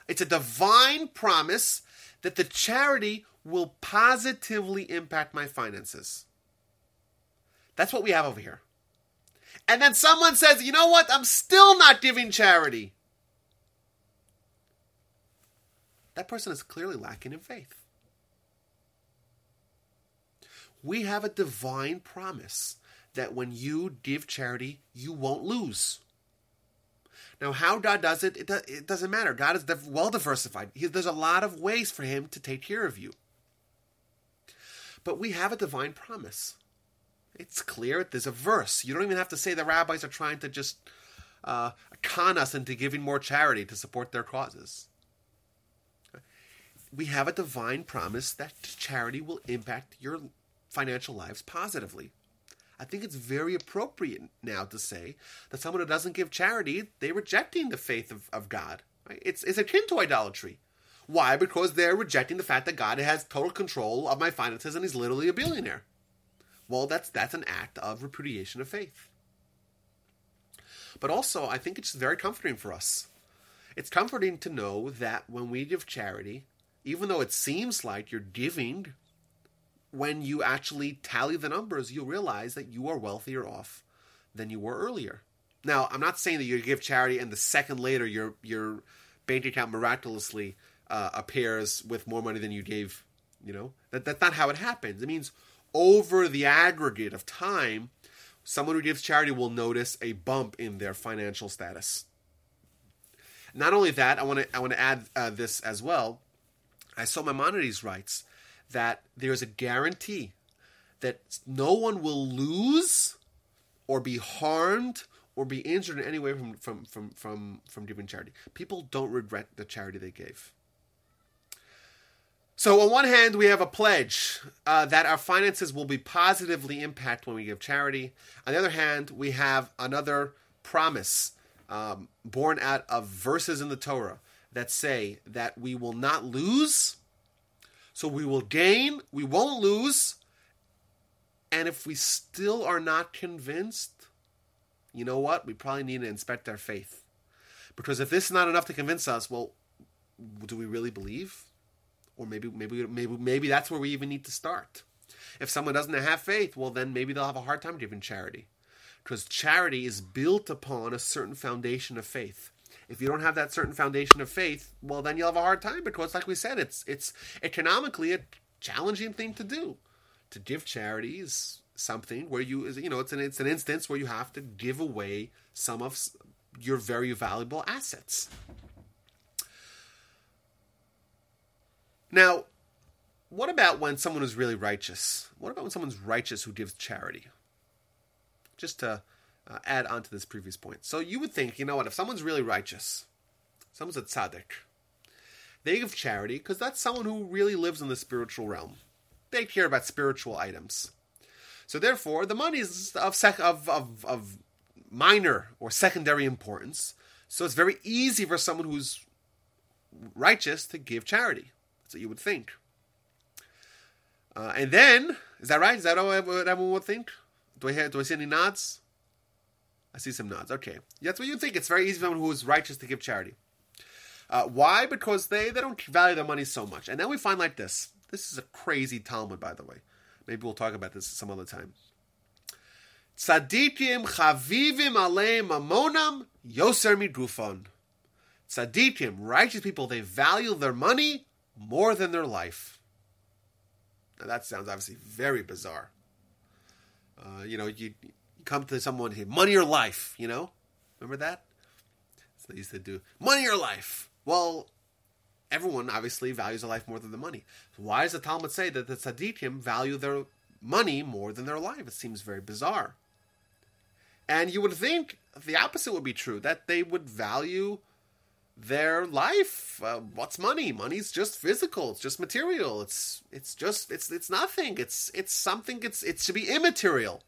It's a divine promise that the charity will positively impact my finances. That's what we have over here. And then someone says, you know what? I'm still not giving charity. That person is clearly lacking in faith. We have a divine promise that when you give charity, you won't lose. Now, how God does it, it, do, it doesn't matter. God is well diversified. He, there's a lot of ways for Him to take care of you. But we have a divine promise. It's clear. There's a verse. You don't even have to say the rabbis are trying to just uh, con us into giving more charity to support their causes. We have a divine promise that charity will impact your financial lives positively. I think it's very appropriate now to say that someone who doesn't give charity, they're rejecting the faith of, of God. Right? It's, it's akin to idolatry. Why? Because they're rejecting the fact that God has total control of my finances and he's literally a billionaire. Well, that's that's an act of repudiation of faith. But also, I think it's very comforting for us. It's comforting to know that when we give charity, even though it seems like you're giving, when you actually tally the numbers, you'll realize that you are wealthier off than you were earlier. Now, I'm not saying that you give charity and the second later your your bank account miraculously uh, appears with more money than you gave. You know that that's not how it happens. It means over the aggregate of time, someone who gives charity will notice a bump in their financial status. Not only that, I want to I want to add uh, this as well. I saw Maimonides writes that there's a guarantee that no one will lose or be harmed or be injured in any way from from from from, from giving charity. People don't regret the charity they gave. So, on one hand, we have a pledge uh, that our finances will be positively impacted when we give charity. On the other hand, we have another promise um, born out of verses in the Torah that say that we will not lose, so we will gain, we won't lose. And if we still are not convinced, you know what? We probably need to inspect our faith. Because if this is not enough to convince us, well, do we really believe? or maybe maybe maybe maybe that's where we even need to start. If someone doesn't have faith, well then maybe they'll have a hard time giving charity. Because charity is built upon a certain foundation of faith. If you don't have that certain foundation of faith, well then you'll have a hard time because like we said, it's it's economically a challenging thing to do. To give charity is something where you you know it's an it's an instance where you have to give away some of your very valuable assets. Now, what about when someone is really righteous? What about when someone's righteous who gives charity? Just to uh, add on to this previous point. So you would think, you know what, if someone's really righteous, someone's a tzaddik, they give charity because that's someone who really lives in the spiritual realm. They care about spiritual items. So therefore, the money is of, sec- of, of, of minor or secondary importance. So it's very easy for someone who's righteous to give charity. That's what you would think. Uh, and then, is that right? Is that what everyone would think? Do I hear, do I see any nods? I see some nods. Okay, that's what you think. It's very easy for someone who is righteous to give charity. Uh, why? Because they they don't value their money so much. And then we find like this. This is a crazy Talmud, by the way. Maybe we'll talk about this some other time. Tzadikim chavivim aleim mamonam yoser midrufon. Tzadikim, righteous people, they value their money more than their life. Now that sounds obviously very bizarre. Uh, you know, you, come to someone here, money or life, you know? Remember that? So they used to do money or life. Well, everyone obviously values their life more than the money. why does the Talmud say that the tzaddikim value their money more than their life? It seems very bizarre. And you would think the opposite would be true, that they would value their life. Uh, what's money? Money's just physical. It's just material. It's it's just it's it's nothing. It's it's something. It's it's to be immaterial.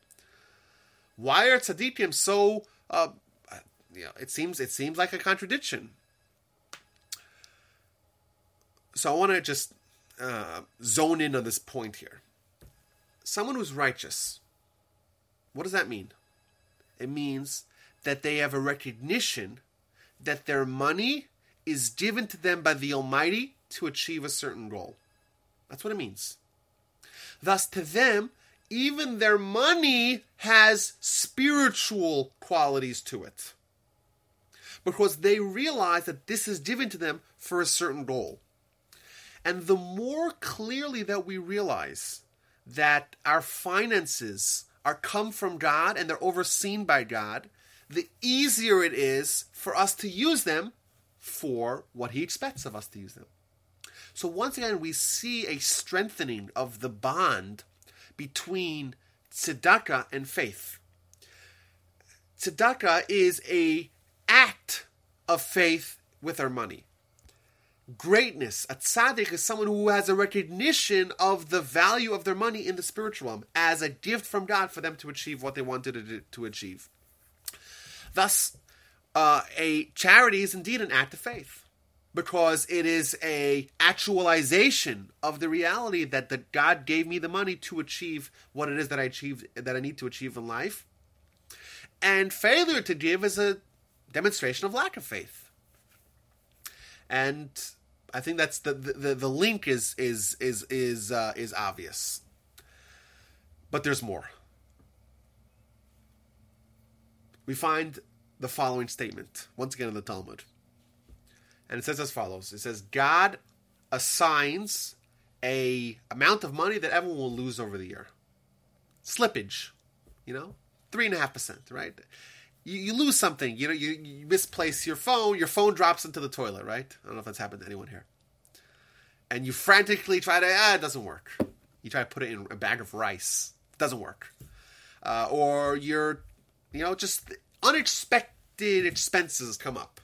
Why are tzaddikim so? Uh, you know, it seems it seems like a contradiction. So I want to just uh, zone in on this point here. Someone who's righteous. What does that mean? It means that they have a recognition that their money is given to them by the Almighty to achieve a certain goal. That's what it means. Thus, to them, even their money has spiritual qualities to it. Because they realize that this is given to them for a certain goal. And the more clearly that we realize that our finances are come from God and they're overseen by God, the easier it is for us to use them for what He expects of us to use them. So once again, we see a strengthening of the bond between tzedakah and faith. Tzedakah is a act of faith with our money. Greatness, a tzaddik is someone who has a recognition of the value of their money in the spiritual realm as a gift from God for them to achieve what they wanted to, achieve. Thus, uh, a charity is indeed an act of faith because it is a actualization of the reality that the God gave me the money to achieve what it is that I achieve that I need to achieve in life. And failure to give is a demonstration of lack of faith. And I think that's the the, the link is is is is uh, is obvious. But there's more. We find the following statement once again in the Talmud. And it says as follows. It says God assigns a amount of money that everyone will lose over the year. Slippage, you know, three and a half percent, right? You, you lose something, you know, you, you misplace your phone, your phone drops into the toilet, right? I don't know if that's happened to anyone here. And you frantically try to, ah, it doesn't work. You try to put it in a bag of rice, it doesn't work. Uh, or you're, you know, just unexpected expenses come up.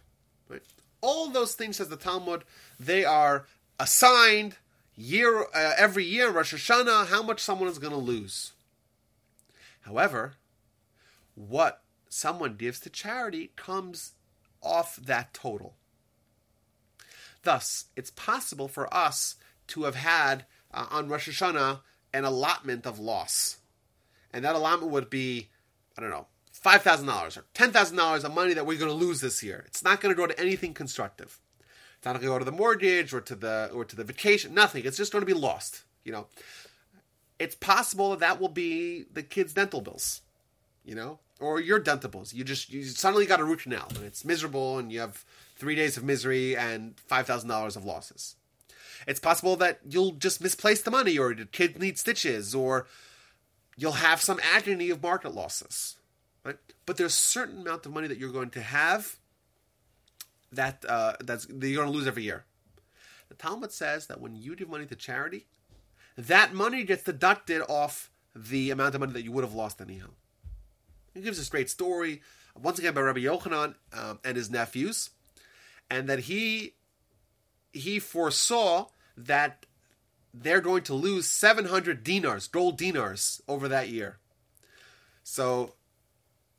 Right? All those things, says the Talmud, they are assigned year uh, every year Rosh Hashanah how much someone is going to lose. However, what someone gives to charity comes off that total. Thus, it's possible for us to have had uh, on Rosh Hashanah an allotment of loss. And that allotment would be, I don't know, five thousand dollars or ten thousand dollars of money that we're going to lose this year. It's not going to go to anything constructive. It's not going to go to the mortgage or to the or to the vacation. Nothing. It's just going to be lost. You know, it's possible that that will be the kids' dental bills. You know, or your dental bills. You just you suddenly got a root canal and it's miserable, and you have three days of misery and five thousand dollars of losses. It's possible that you'll just misplace the money, or the kid needs stitches, or you'll have some agony of market losses right? But there's a certain amount of money that you're going to have that uh, that's that you're going to lose every year. The Talmud says that when you give money to charity, that money gets deducted off the amount of money that you would have lost anyhow. He gives this great story once again by Rabbi Yochanan um, and his nephews, and that he he foresaw that they're going to lose 700 dinars, gold dinars, over that year. So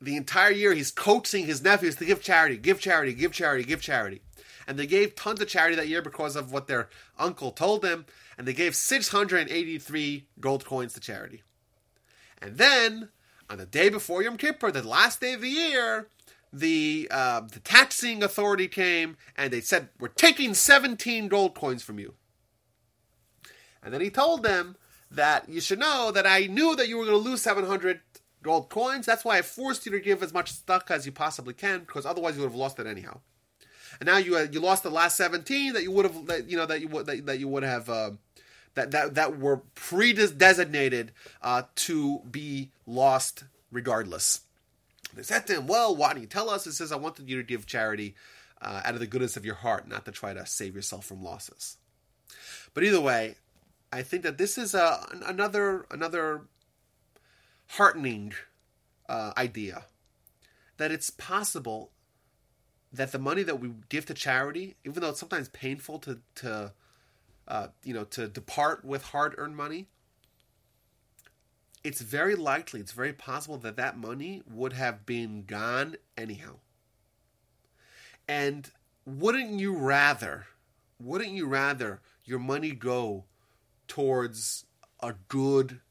the entire year he's coaxing his nephews to give charity, give charity, give charity, give charity. And they gave tons of charity that year because of what their uncle told them, and they gave 683 gold coins to charity. And then, on the day before Yom Kippur, the last day of the year, the uh, the taxing authority came and they said, "We're taking 17 gold coins from you." And then he told them that you should know that I knew that you were going to lose 700 gold coins. That's why I forced you to give as much stuff as you possibly can, because otherwise you would have lost it anyhow. And now you uh, you lost the last seventeen that you would have that you know that you would that, that you would have uh, that that that were pre-designated uh, to be lost regardless. They said to him, "Well, why don't you tell us?" It says, "I wanted you to give charity uh, out of the goodness of your heart, not to try to save yourself from losses." But either way, I think that this is a, uh, another another heartening uh, idea that it's possible that the money that we give to charity, even though it's sometimes painful to to uh, you know to depart with hard earned money, it's very likely, it's very possible that that money would have been gone anyhow. And wouldn't you rather, wouldn't you rather your money go towards a good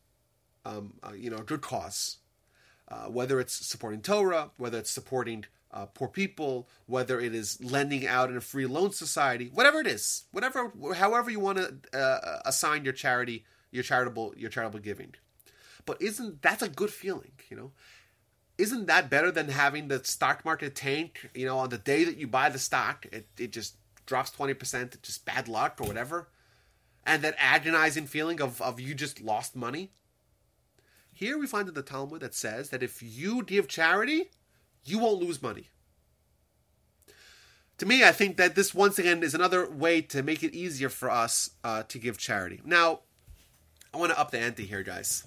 um, uh, you know, a good cause, uh, whether it's supporting Torah, whether it's supporting uh, poor people, whether it is lending out in a free loan society, whatever it is, whatever, however you want to uh, assign your charity, your charitable, your charitable giving. But isn't that's a good feeling, you know? Isn't that better than having the stock market tank? You know, on the day that you buy the stock, it, it just drops twenty percent, just bad luck or whatever, and that agonizing feeling of of you just lost money Here we find in the Talmud that says that if you give charity, you won't lose money. To me, I think that this once again is another way to make it easier for us uh, to give charity. Now, I want to up the ante here, guys.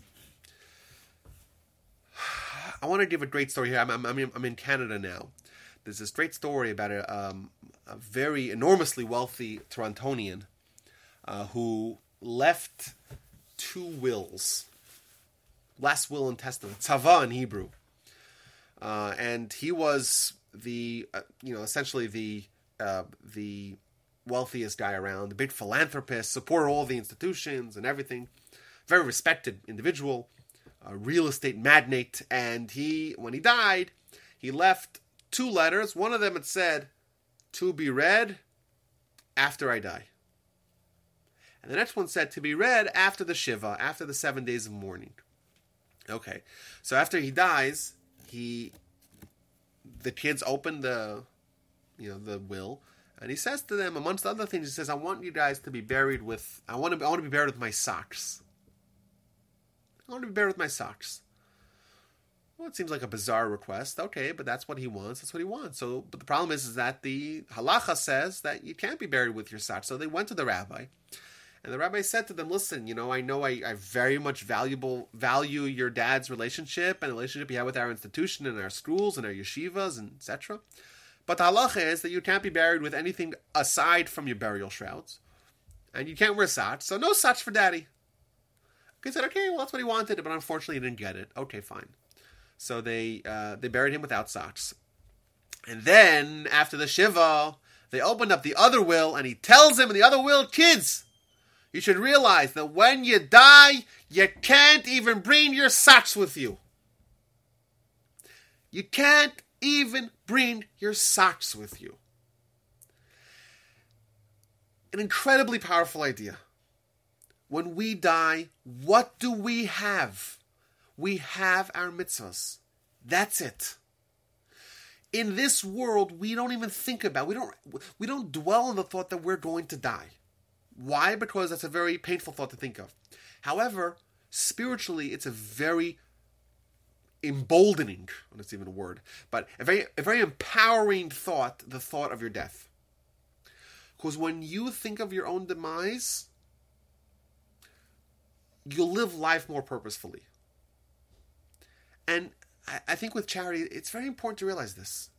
I want to give a great story here. I'm, I'm, I'm, in, Canada now. There's this great story about a, um, a very enormously wealthy Torontonian uh, who left two wills. Last will and testament, tzava in Hebrew. Uh, and he was the, uh, you know, essentially the uh, the wealthiest guy around, the big philanthropist, supported all the institutions and everything. Very respected individual, a real estate magnate, and he, when he died, he left two letters. One of them had said, "To be read after I die." And the next one said to be read after the Shiva, after the seven days of mourning. Okay, so after he dies, he the kids open the you know the will, and he says to them, amongst other things, he says, "I want you guys to be buried with. I want to. I want to be buried with my socks. I want to be buried with my socks." Well, it seems like a bizarre request. Okay, but that's what he wants. That's what he wants. So, but the problem is, is that the halacha says that you can't be buried with your socks. So they went to the rabbi, and the rabbi said to them, "Listen, you know, I know I, I very much valuable value your dad's relationship and the relationship he had with our institution and our schools and our yeshivas and etc. But the halacha is that you can't be buried with anything aside from your burial shrouds, and you can't wear socks. So no socks for daddy." He said, "Okay, well that's what he wanted, but unfortunately he didn't get it. Okay, fine." So they uh, they buried him without socks, and then after the shiva, they opened up the other will, and he tells him in the other will, kids you should realize that when you die, you can't even bring your socks with you. You can't even bring your socks with you. An incredibly powerful idea. When we die, what do we have? We have our mitzvahs. That's it. In this world, we don't even think about. We don't. We don't dwell on the thought that we're going to die. Why? Because that's a very painful thought to think of. However, spiritually, it's a very emboldening, oh, that's even a word, but a very, a very empowering thought, the thought of your death. Because when you think of your own demise, you'll live life more purposefully. And I think with charity, it's very important to realize this.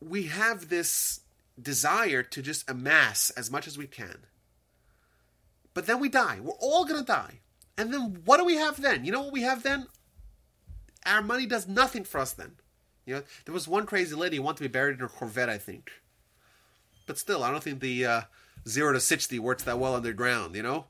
We have this desire to just amass as much as we can. But then we die. We're all going to die. And then what do we have then? You know what we have then? Our money does nothing for us then. You know, there was one crazy lady who wanted to be buried in her Corvette, I think. But still, I don't think the uh, zero to sixty works that well underground. You know.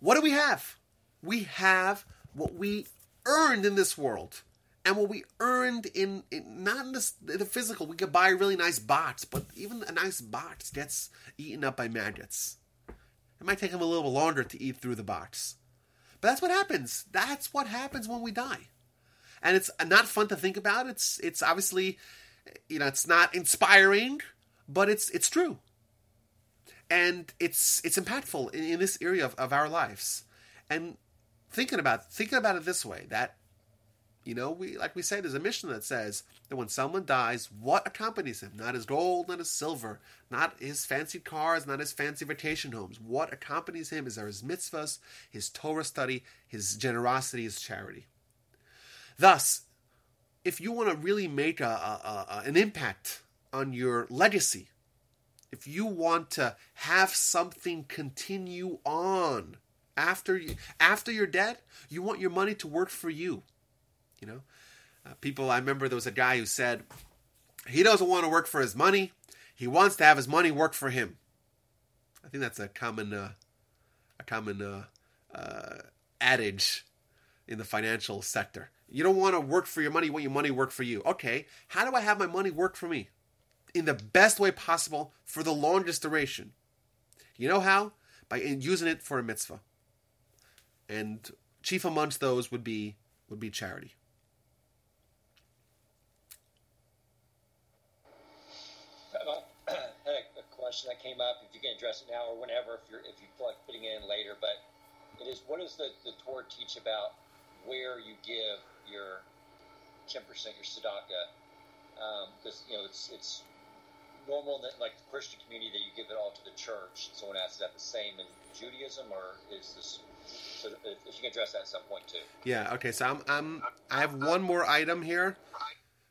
What do we have? We have what we earned in this world and what we earned in, in not in the, the, physical, we could buy really nice box, but even a nice box gets eaten up by maggots. It might take them a little longer to eat through the box. But that's what happens. That's what happens when we die. And it's not fun to think about. It's it's obviously you know, it's not inspiring, but it's it's true. And it's it's impactful in, in this area of, of our lives. And thinking about thinking about it this way, that you know, we like we say, there's a Mishnah that says that when someone dies, what accompanies him? Not his gold, not his silver, not his fancy cars, not his fancy vacation homes. What accompanies him is his mitzvahs, his Torah study, his generosity, his charity. Thus, if you want to really make a, a, a, an impact on your legacy, if you want to have something continue on after you, after you're dead, you want your money to work for you you know, uh, people. I remember there was a guy who said he doesn't want to work for his money; he wants to have his money work for him. I think that's a common, uh, a common uh, uh adage in the financial sector. You don't want to work for your money; you want your money work for you. Okay, how do I have my money work for me in the best way possible for the longest duration? You know how? By using it for a mitzvah. And chief amongst those would be would be charity. Question that came up. If you can address it now or whenever, if you're if you feel like fitting in later, but it is what does the, the Torah teach about where you give your 10%, your tzedakah? Because, um, you know, it's, it's normal in like the Christian community that you give it all to the church. Someone asks, is that the same in Judaism, or is this? So if you can address that at some point too. Yeah. Okay. So I'm, I'm I have one more item here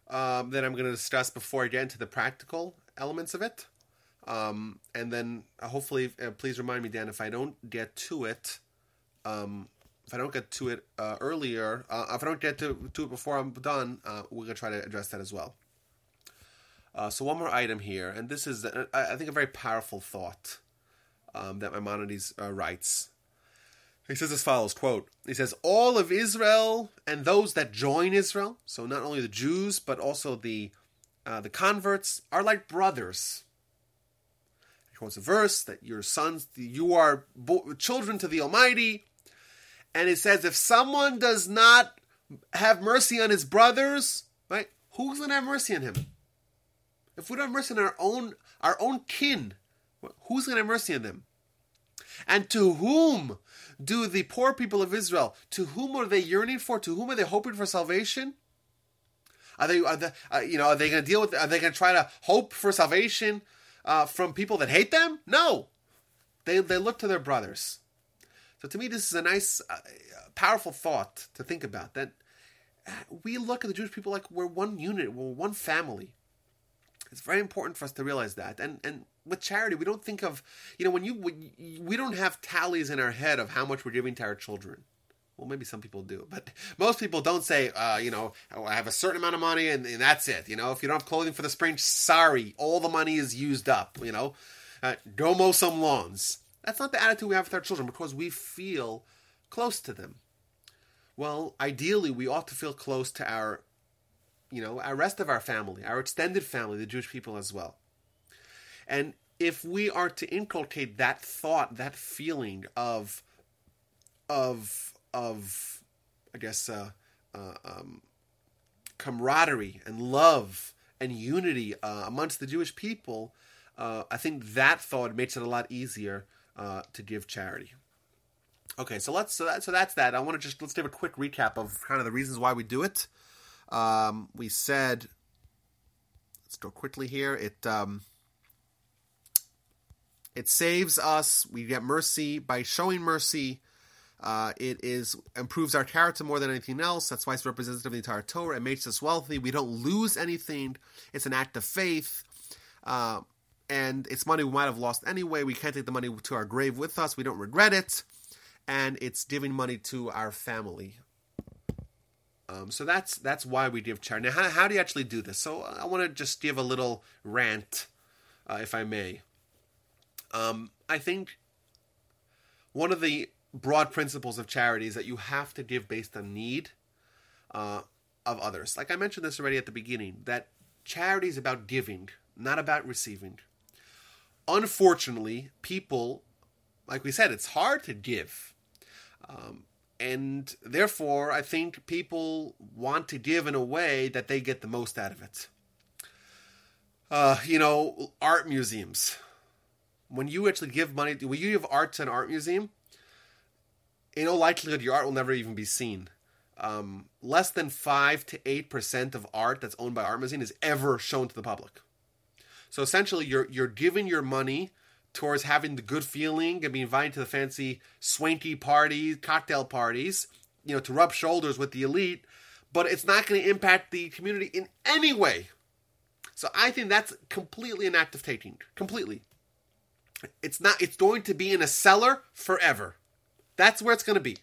um, that I'm going to discuss before I get into the practical elements of it. Um, and then uh, hopefully, uh, please remind me, Dan, if I don't get to it, um, if I don't get to it uh, earlier, uh, if I don't get to, to it before I'm done, uh, we're gonna try to address that as well. Uh, so one more item here, and this is, I think, a very powerful thought um, that Maimonides writes. He says as follows, quote, he says, all of Israel and those that join Israel, so not only the Jews, but also the, the converts, are like brothers he quotes a verse that your sons, you are children to the Almighty. And it says, if someone does not have mercy on his brothers, right, who's going to have mercy on him? If we don't have mercy on our own, our own kin, who's going to have mercy on them? And to whom do the poor people of Israel, to whom are they yearning for? To whom are they hoping for salvation? Are they, are they uh, you know, are they going to deal with? Are they going to try to hope for salvation uh, from people that hate them? No. They, they look to their brothers. So to me, this is a nice, uh, powerful thought to think about that uh, we look at the Jewish people like we're one unit, we're one family. It's very important for us to realize that. And and with charity, we don't think of, you know, when you, we don't have tallies in our head of how much we're giving to our children. Well, maybe some people do, but most people don't say, uh, you know, oh, I have a certain amount of money and, and, that's it. You know, if you don't have clothing for the spring, sorry, all the money is used up. You know, uh, go mow some lawns. That's not the attitude we have with our children because we feel close to them. Well, ideally, we ought to feel close to our, you know, our rest of our family, our extended family, the Jewish people as well. And if we are to inculcate that thought, that feeling of, of of, I guess, uh, uh, um, camaraderie and love and unity uh, amongst the Jewish people, uh, I think that thought makes it a lot easier uh, to give charity. Okay, so let's so, that, so that's that. I want to just let's give a quick recap of kind of the reasons why we do it. Um, we said, let's go quickly here. It um, it saves us. We get mercy by showing mercy uh, it is improves our character more than anything else. That's why it's representative of the entire Torah. It makes us wealthy. We don't lose anything. It's an act of faith. Uh, and it's money we might have lost anyway. We can't take the money to our grave with us. We don't regret it. And it's giving money to our family. Um, so that's that's why we give charity. Now, how, how do you actually do this? So I want to just give a little rant, uh, if I may. Um, I think one of the broad principles of charity is that you have to give based on need uh, of others. Like I mentioned this already at the beginning, that charity is about giving, not about receiving. Unfortunately, people, like we said, it's hard to give. Um, and therefore, I think people want to give in a way that they get the most out of it. Uh, you know, art museums. When you actually give money, when you give art to an art museum, in all likelihood, your art will never even be seen. Um, less than 5 to 8% of art that's owned by Art is ever shown to the public. So essentially, you're, you're giving your money towards having the good feeling and being invited to the fancy swanky parties, cocktail parties, you know, to rub shoulders with the elite, but it's not going to impact the community in any way. So I think that's completely an act of taking. Completely. It's not, it's going to be in a cellar forever. That's where it's going to be.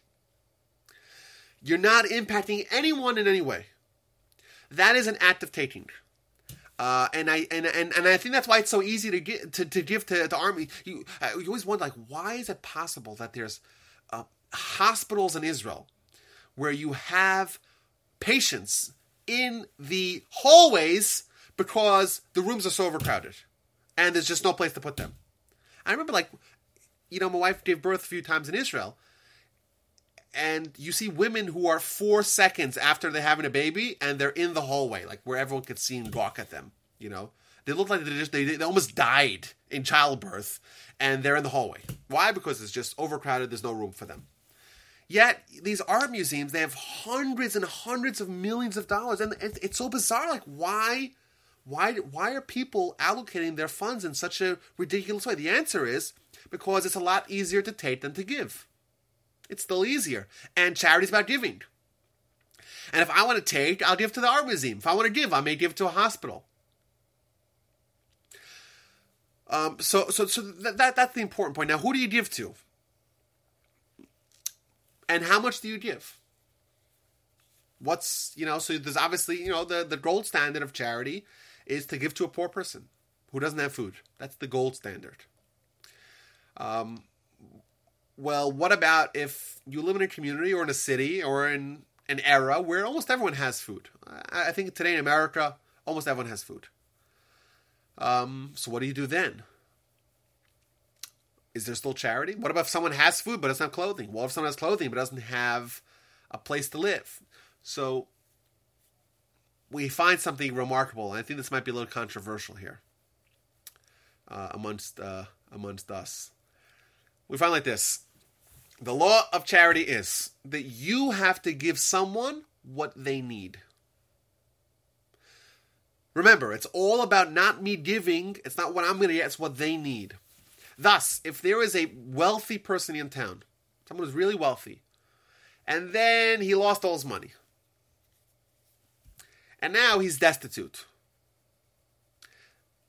You're not impacting anyone in any way. That is an act of taking. Uh, and I and, and and I think that's why it's so easy to get to, to give to the army. You uh, you always wonder like why is it possible that there's uh, hospitals in Israel where you have patients in the hallways because the rooms are so overcrowded and there's just no place to put them. I remember like you know, my wife gave birth a few times in Israel. And you see women who are four seconds after they're having a baby and they're in the hallway, like where everyone could see and gawk at them, you know? They look like they just they, they almost died in childbirth and they're in the hallway. Why? Because it's just overcrowded, there's no room for them. Yet these art museums, they have hundreds and hundreds of millions of dollars, and it- it's so bizarre. Like, why, why, why are people allocating their funds in such a ridiculous way? The answer is because it's a lot easier to take than to give. It's still easier, and charity's about giving. And if I want to take, I'll give to the art museum. If I want to give, I may give to a hospital. Um, so, so, so that, that that's the important point. Now, who do you give to? And how much do you give? What's you know? So there's obviously you know the the gold standard of charity is to give to a poor person who doesn't have food. That's the gold standard. Um, well, what about if you live in a community or in a city or in an era where almost everyone has food? I, think today in America, almost everyone has food. Um, so what do you do then? Is there still charity? What about if someone has food but doesn't have clothing? What if someone has clothing but doesn't have a place to live? So we find something remarkable, and I think this might be a little controversial here uh, amongst uh, amongst us. We find like this: the law of charity is that you have to give someone what they need. Remember, it's all about not me giving. It's not what I'm going to get. It's what they need. Thus, if there is a wealthy person in town, someone who's really wealthy, and then he lost all his money, and now he's destitute,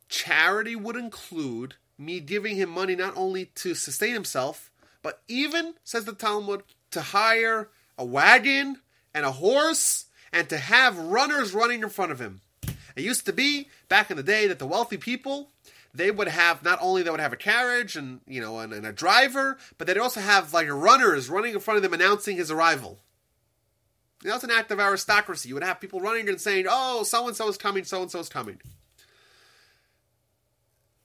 charity would include me giving him money not only to sustain himself, but even, says the Talmud, to hire a wagon and a horse and to have runners running in front of him. It used to be back in the day that the wealthy people they would have not only they would have a carriage and you know and, and a driver, but they'd also have like runners running in front of them announcing his arrival. Know, an act of aristocracy. You would have people running and saying, "Oh, so and so is coming, so and so is coming."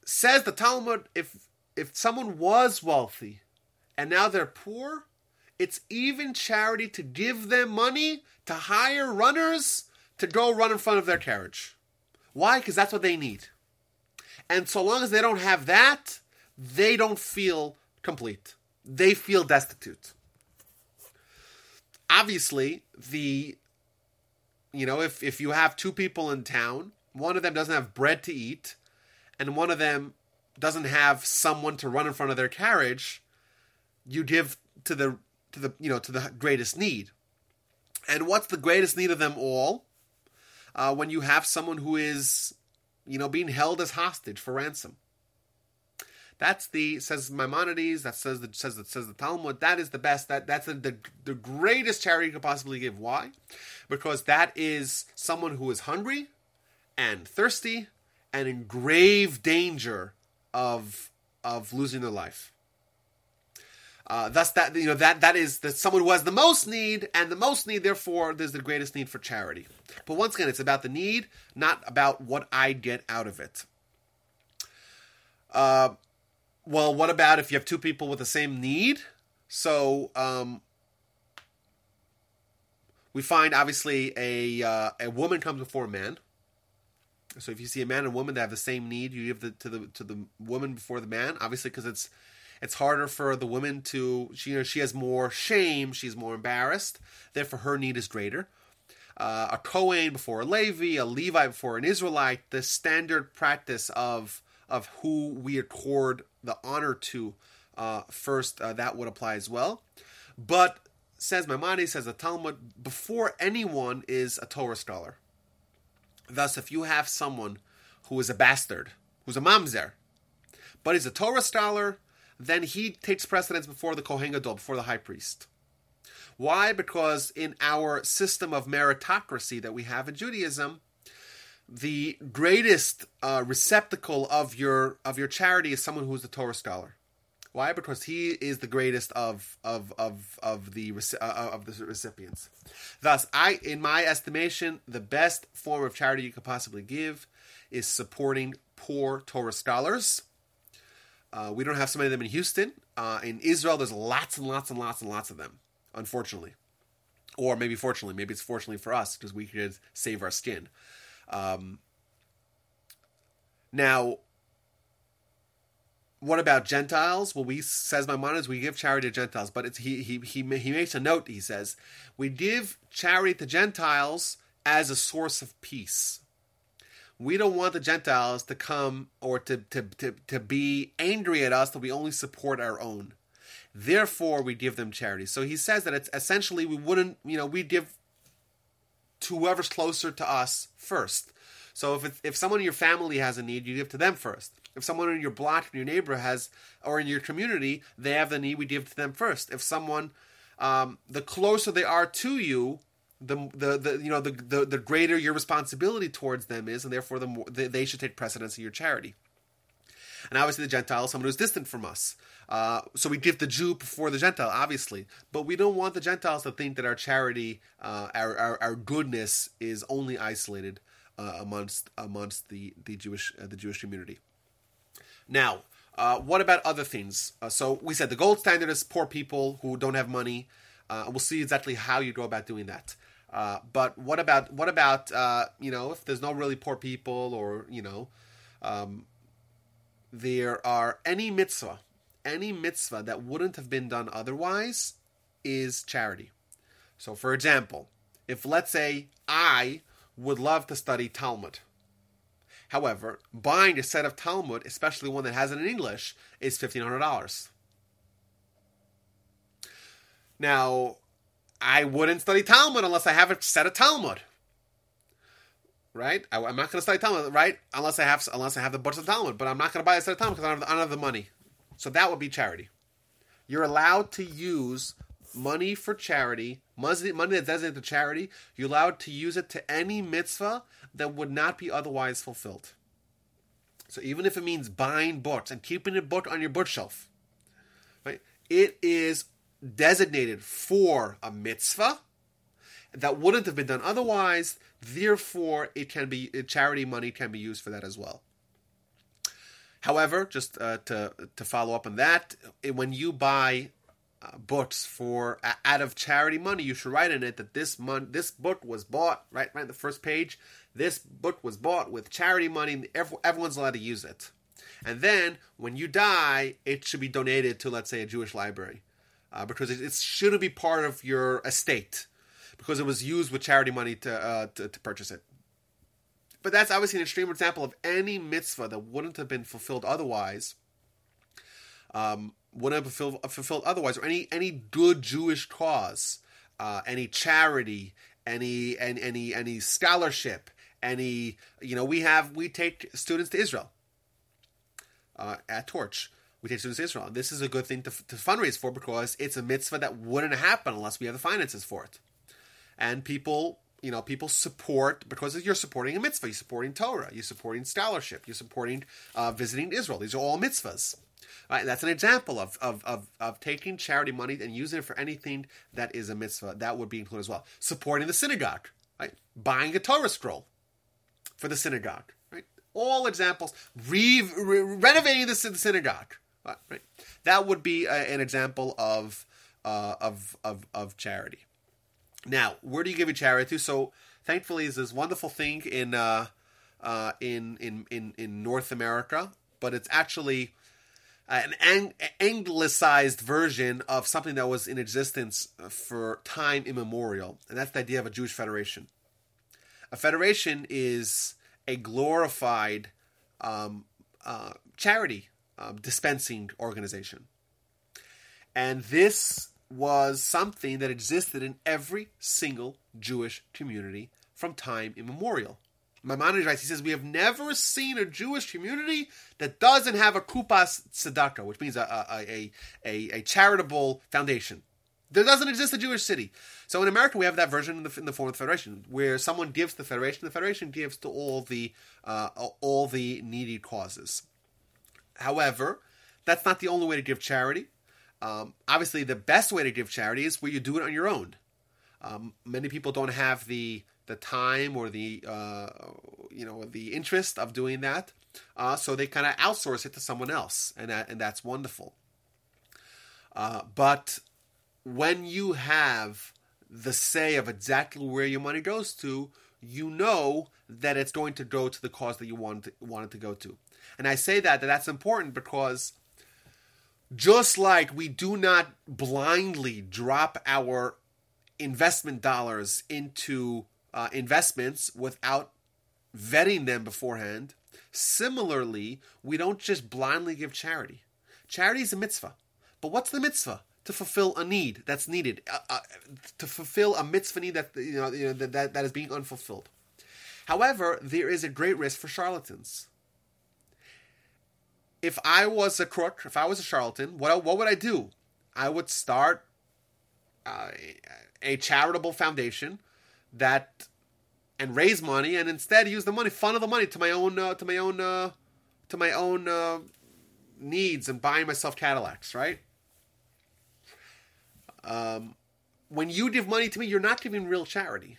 Says the Talmud, if if someone was wealthy and now they're poor, it's even charity to give them money to hire runners to go run in front of their carriage. Why? Because that's what they need. And so long as they don't have that, they don't feel complete. They feel destitute. Obviously, the you know, if if you have two people in town, one of them doesn't have bread to eat, and one of them doesn't have someone to run in front of their carriage, you give to the to the you know to the greatest need. And what's the greatest need of them all? Uh, when you have someone who is, you know, being held as hostage for ransom. That's the says Maimonides. That says the says that says the Talmud. That is the best. That that's the, the the greatest charity you could possibly give. Why? Because that is someone who is hungry and thirsty and in grave danger of of losing their life. Uh, thus, that you know that that is that someone who has the most need, and the most need, therefore, there's the greatest need for charity. But once again, it's about the need, not about what I get out of it. Uh, well, what about if you have two people with the same need? So um, we find obviously a uh, a woman comes before a man. So if you see a man and woman that have the same need, you give the to the to the woman before the man. Obviously, because it's it's harder for the woman to she you know, she has more shame, she's more embarrassed. Therefore, her need is greater. Uh, a Kohen before a Levi, a Levi before an Israelite. The standard practice of of who we accord the honor to uh, first uh, that would apply as well. But says Maimonides, says the Talmud, before anyone is a Torah scholar. Thus, if you have someone who is a bastard, who's a mamzer, but he's a Torah scholar, then he takes precedence before the Kohen Gadol, before the high priest. Why? Because in our system of meritocracy that we have in Judaism, the greatest uh, receptacle of your of your charity is someone who's a Torah scholar. Why? Because he is the greatest of of of of the uh, of the recipients. Thus, I, in my estimation, the best form of charity you could possibly give is supporting poor Torah scholars. Uh, we don't have so many of them in Houston. Uh, in Israel, there's lots and lots and lots and lots of them. Unfortunately, or maybe fortunately, maybe it's fortunately for us because we could save our skin. Um, now, what about Gentiles? Well, we says Maimonides we give charity to Gentiles, but it's he he he he makes a note. He says we give charity to Gentiles as a source of peace. We don't want the Gentiles to come or to to to, to be angry at us that we only support our own. Therefore, we give them charity. So he says that it's essentially we wouldn't you know we give to whoever's closer to us first. So if if someone in your family has a need, you give to them first. If someone in your block, in your neighbor has, or in your community, they have the need, we give to them first. If someone, um, the closer they are to you, the, the, the you know the, the, the greater your responsibility towards them is, and therefore the more they, they should take precedence in your charity. And obviously, the Gentile, someone who's distant from us. Uh, so we give the Jew before the Gentile, obviously. But we don't want the Gentiles to think that our charity, uh, our, our, our goodness, is only isolated uh, amongst amongst the the Jewish uh, the Jewish community. Now, uh, what about other things? Uh, so we said the gold standard is poor people who don't have money. we'll see exactly how you go about doing that. but what about what about you know if there's no really poor people or you know um, there are any mitzvah, any mitzvah that wouldn't have been done otherwise is charity. So, for example, if let's say I would love to study Talmud. However, buying a set of Talmud, especially one that has it in English, is $1,500. Now, I wouldn't study Talmud unless I have a set of Talmud right? I, am not going to study Talmud, right? Unless I have unless I have the books of Talmud, but I'm not going to buy a set of Talmud because I, I don't have the money. So that would be charity. You're allowed to use money for charity, money, money that's designated to charity. You're allowed to use it to any mitzvah that would not be otherwise fulfilled. So even if it means buying books and keeping a book on your bookshelf, right? It is designated for a mitzvah that wouldn't have been done otherwise. Therefore, it can be charity money can be used for that as well. However, just uh, to to follow up on that, when you buy books for uh, out of charity money, you should write in it that this month this book was bought right right the first page. This book was bought with charity money. Everyone's allowed to use it. And then when you die, it should be donated to, let's say, a Jewish library, uh, because it, it shouldn't be part of your estate because it was used with charity money to, uh, to, to purchase it. But that's obviously an extreme example of any mitzvah that wouldn't have been fulfilled otherwise. Um, wouldn't have fulfilled, fulfilled otherwise, or any any good Jewish cause, uh, any charity, any any any any scholarship, any you know we have we take students to Israel uh, at Torch. We take students to Israel. This is a good thing to, to fundraise for because it's a mitzvah that wouldn't happen unless we have the finances for it. And people you know people support because you're supporting a mitzvah. You're supporting torah. You're supporting scholarship. You're supporting uh, visiting israel. These are all mitzvahs right? that's an example of, of, of, of taking charity money and using it for anything that is a mitzvah that would be included as well. Supporting the synagogue right? Buying a torah scroll for the synagogue right? All examples. Re- re- renovating the, synagogue right that would be a, an example of uh, of, of of charity. Now, where do you give your charity to? So, thankfully, is this wonderful thing in uh, uh, in, in in in North America, but it's actually an ang- anglicized version of something that was in existence for time immemorial, and that's the idea of a Jewish federation. A federation is a glorified um, uh, charity um, dispensing organization, and this was something that existed in every single Jewish community from time immemorial. Maimonides writes, he says, we have never seen a Jewish community that doesn't have a kupas tzedakah, which means a, a, a, a, charitable foundation. There doesn't exist a Jewish city. So in America, we have that version in the, in the form of the federation, where someone gives the federation, the federation gives to all the uh, all the needy causes. However, that's not the only way to give charity. Um, obviously, the best way to give charity is where you do it on your own. Um, many people don't have the the time or the uh, you know the interest of doing that, uh, so they kind of outsource it to someone else, and that, and that's wonderful. Uh, but when you have the say of exactly where your money goes to, you know that it's going to go to the cause that you want it, want it to go to. And I say that, that that's important because just like we do not blindly drop our investment dollars into uh, investments without vetting them beforehand, similarly, we don't just blindly give charity. Charity is a mitzvah. But what's the mitzvah? To fulfill a need that's needed, uh, uh, to fulfill a mitzvah need that you know, you know that, that is being unfulfilled. However, there is a great risk for charlatans. If I was a crook, if I was a charlatan, what what would I do? I would start uh, a charitable foundation that and raise money, and instead use the money, funnel the money to my own uh, to my own uh, to my own uh, needs and buying myself Cadillacs, right? Um, when you give money to me, you're not giving real charity.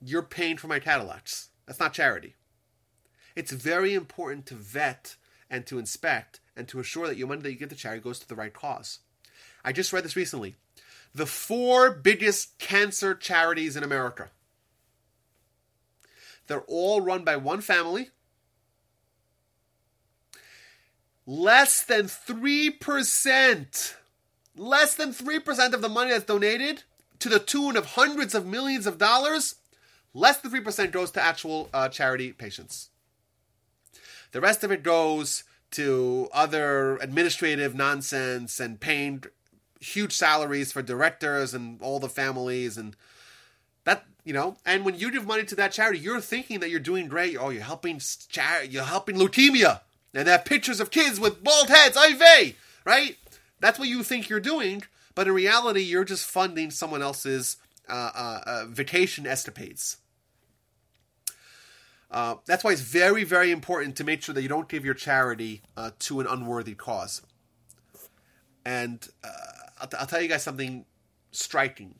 You're paying for my Cadillacs. That's not charity. It's very important to vet and to inspect and to assure that your money that you give to charity goes to the right cause. I just read this recently. The four biggest cancer charities in America. They're all run by one family. Less than 3%, less than 3% of the money that's donated to the tune of hundreds of millions of dollars Less than 3% goes to actual uh, charity patients. The rest of it goes to other administrative nonsense and paying huge salaries for directors and all the families and you know and when you give money to that charity you're thinking that you're doing great oh you're helping you're helping leukemia and they have pictures of kids with bald heads IV right that's what you think you're doing but in reality you're just funding someone else's uh, uh, uh vacation escapades uh, that's why it's very, very important to make sure that you don't give your charity uh, to an unworthy cause. And uh, I'll, t- I'll, tell you guys something striking.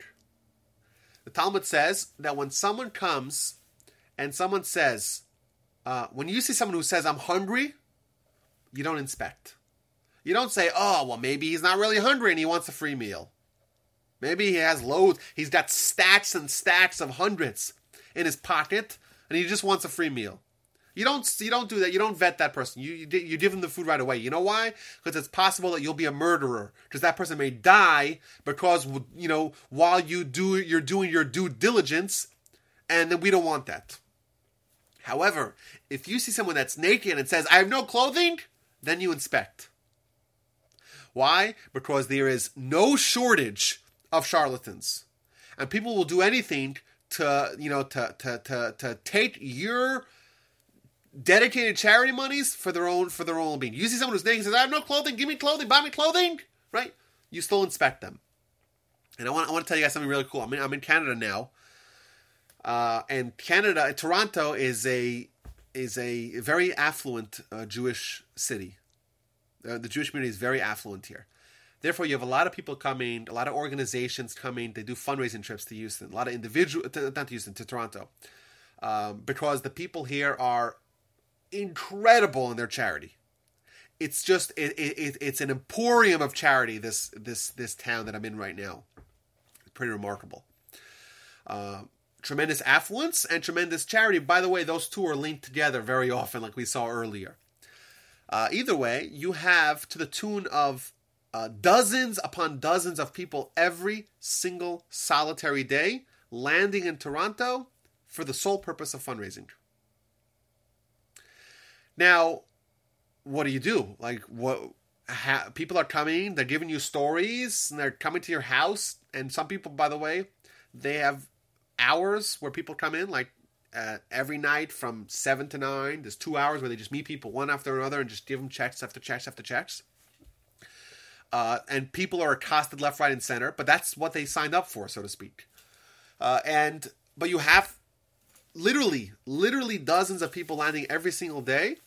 The Talmud says that when someone comes and someone says, uh, when you see someone who says, I'm hungry, you don't inspect. You don't say, oh, well, maybe he's not really hungry and he wants a free meal. Maybe he has loads, he's got stacks and stacks of hundreds in his pocket and he just wants a free meal. You don't you don't do that. You don't vet that person. You you, you give them the food right away. You know why? Because it's possible that you'll be a murderer. Because that person may die because you know while you do you're doing your due diligence, and then we don't want that. However, if you see someone that's naked and says I have no clothing, then you inspect. Why? Because there is no shortage of charlatans, and people will do anything to you know to to to, to take your dedicated charity monies for their own for their own being. You see someone who's naked says, "I have no clothing. Give me clothing. Buy me clothing." Right? You still inspect them. And I want I want to tell you guys something really cool. I mean, I'm in Canada now, uh, and Canada, Toronto is a is a very affluent uh, Jewish city. Uh, the Jewish community is very affluent here. Therefore, you have a lot of people coming, a lot of organizations coming. They do fundraising trips to Houston, a lot of individual, not to Houston, to Toronto, um, because the people here are incredible in their charity. It's just it, it, it's an emporium of charity. This this this town that I'm in right now, pretty remarkable. Uh, tremendous affluence and tremendous charity. By the way, those two are linked together very often, like we saw earlier. Uh, either way, you have to the tune of uh, dozens upon dozens of people every single solitary day landing in Toronto for the sole purpose of fundraising. Now, what do you do? Like, what? Ha, people are coming, they're giving you stories, and they're coming to your house. And some people, by the way, they have hours where people come in, like uh, every night from seven to nine. There's two hours where they just meet people one after another and just give them checks after checks after checks uh, and people are accosted left, right, and center. But that's what they signed up for, so to speak. Uh, and but you have literally, literally dozens of people landing every single day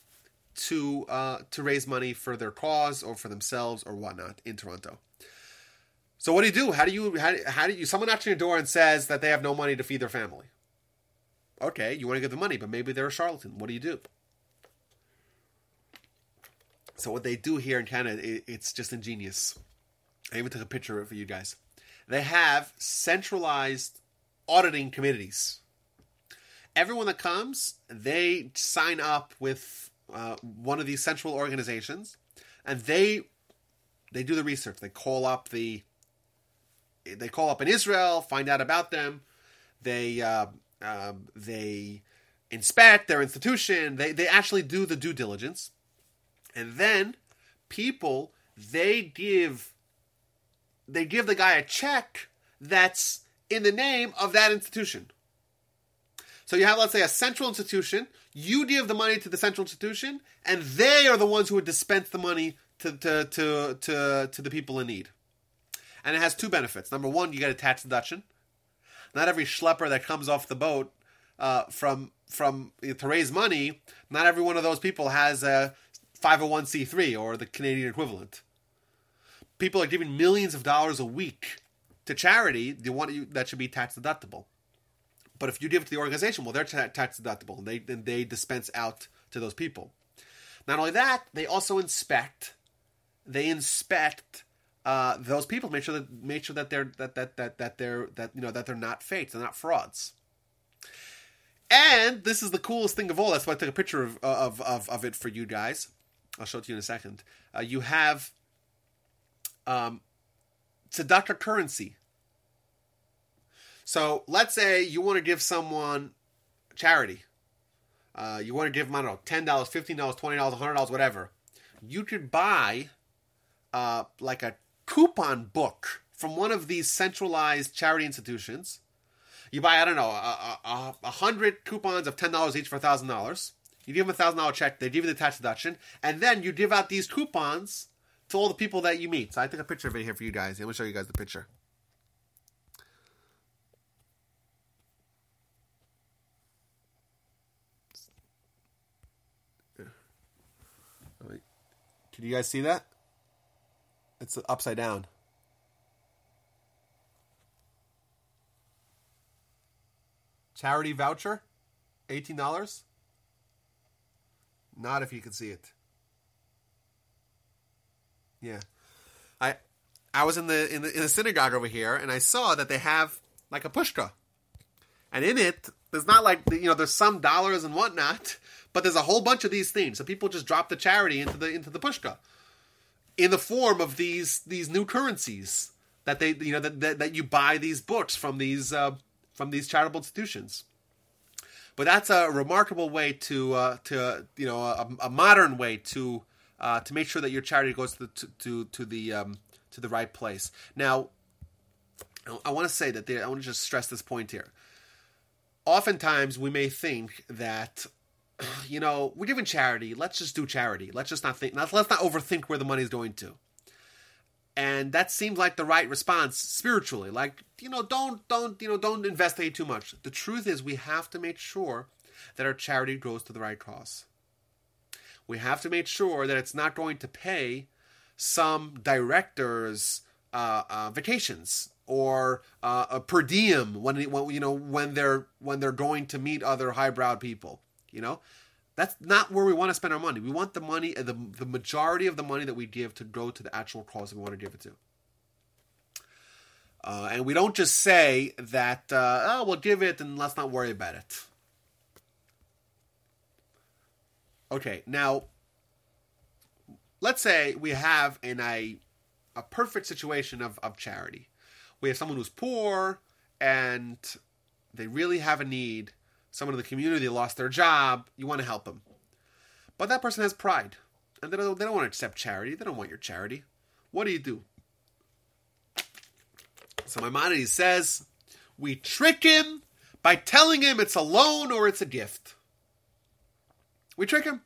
to uh, to raise money for their cause or for themselves or whatnot in Toronto. So what do you do? How do you how, how do you someone knocks on your door and says that they have no money to feed their family? Okay, you want to give them money, but maybe they're a charlatan. What do you do? So what they do here in Canada, it, it's just ingenious. I even took a picture of it for you guys. They have centralized auditing committees. Everyone that comes, they sign up with uh, one of these central organizations, and they they do the research. They call up the they call up in Israel, find out about them. They uh, uh, they inspect their institution. They they actually do the due diligence, and then people they give they give the guy a check that's in the name of that institution. So you have, let's say, a central institution. You give the money to the central institution, and they are the ones who would dispense the money to to to to, to the people in need. And it has two benefits. Number one, you get a tax deduction. Not every schlepper that comes off the boat uh, from from to raise money, not every one of those people has a 501c3 or the Canadian equivalent. People are giving millions of dollars a week to charity. Want you, that should be tax deductible. But if you give it to the organization, well, they're tax deductible, and they and they dispense out to those people. Not only that, they also inspect. They inspect uh, those people, make sure that make sure that they're that that that that they're that you know that they're not fakes, they're not frauds. And this is the coolest thing of all. That's why I took a picture of of of, of it for you guys. I'll show it to you in a second. Uh, you have um, tzedakah currency. So let's say you want to give someone charity. Uh, you want to give them, I don't know, $10, $15, $20, $100, whatever. You could buy uh, like a coupon book from one of these centralized charity institutions. You buy, I don't know, a, a, a hundred coupons of $10 each for $1,000. You give them a $1,000 check, they give you the tax deduction, and then you give out these coupons to all the people that you meet. So I took a picture of it here for you guys. I'm going to show you guys the picture. Can you guys see that? It's upside down. Charity voucher, eighteen dollars. Not if you can see it. Yeah, I I was in the in the in the synagogue over here, and I saw that they have like a pushka, and in it there's not like you know there's some dollars and whatnot, but there's a whole bunch of these things. So people just drop the charity into the into the pushka in the form of these these new currencies that they you know that that, that you buy these books from these uh, from these charitable institutions. But that's a remarkable way to uh, to you know a, a modern way to uh, to make sure that your charity goes to the, to, to, the um, to the right place. Now, I want to say that I want to just stress this point here. Oftentimes, we may think that you know, we're giving charity. Let's just do charity. Let's just not think. Let's not overthink where the money is going to. And that seems like the right response spiritually. Like you know, don't don't you know, don't investigate too much. The truth is, we have to make sure that our charity goes to the right cause. We have to make sure that it's not going to pay some directors' uh, uh, vacations or uh, a per diem when, when you know when they're when they're going to meet other highbrow people. You know, that's not where we want to spend our money. We want the money, the the majority of the money that we give to go to the actual cause we want to give it to. Uh, and we don't just say that, uh, oh, we'll give it and let's not worry about it. Okay, now, let's say we have in a, a perfect situation of, of charity. We have someone who's poor and they really have a need someone in the community lost their job, you want to help them. But that person has pride, and they don't, they don't want to accept charity. They don't want your charity. What do you do? So Maimonides says, we trick him by telling him it's a loan or it's a gift. We trick him.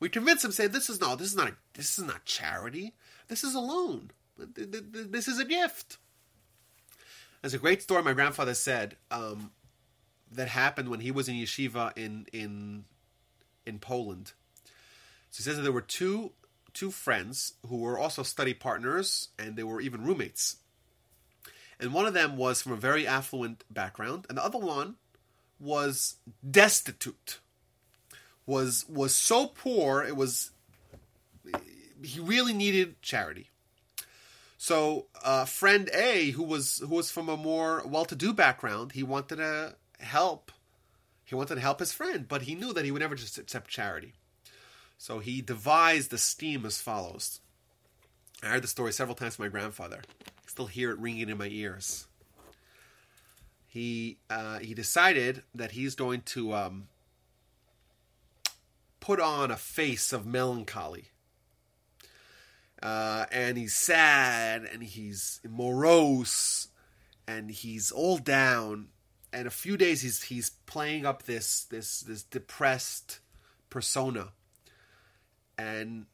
We convince him, say, this is no, this is not a, this is not charity. This is a loan. This is a gift. There's a great story my grandfather said. Um, that happened when he was in yeshiva in in in Poland. So he says that there were two two friends who were also study partners and they were even roommates. And one of them was from a very affluent background, and the other one was destitute. Was was so poor it was he really needed charity. So, uh, friend A, who was who was from a more well-to-do background, he wanted to help. He wanted to help his friend, but he knew that he would never just accept charity. So he devised the scheme as follows. I heard the story several times from my grandfather. I still hear it ringing in my ears. He uh, he decided that he's going to um, put on a face of melancholy. Uh, and he's sad and he's morose and he's all down and a few days he's he's playing up this this this depressed persona. And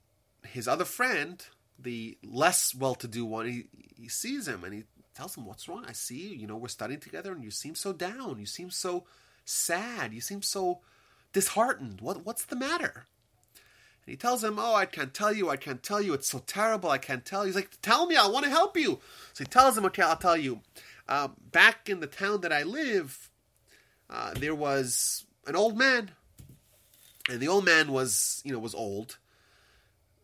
his other friend the less well-to-do one he, he sees him and he tells him what's wrong? I see you you know we're studying together and you seem so down. You seem so sad. You seem so disheartened. What what's the matter? And he tells him oh i can't tell you. I can't tell you. It's so terrible. I can't tell you. He's like tell me. I want to help you. So he tells him okay i'll tell you uh, back in the town that I live, uh, there was an old man, and the old man was, you know, was old.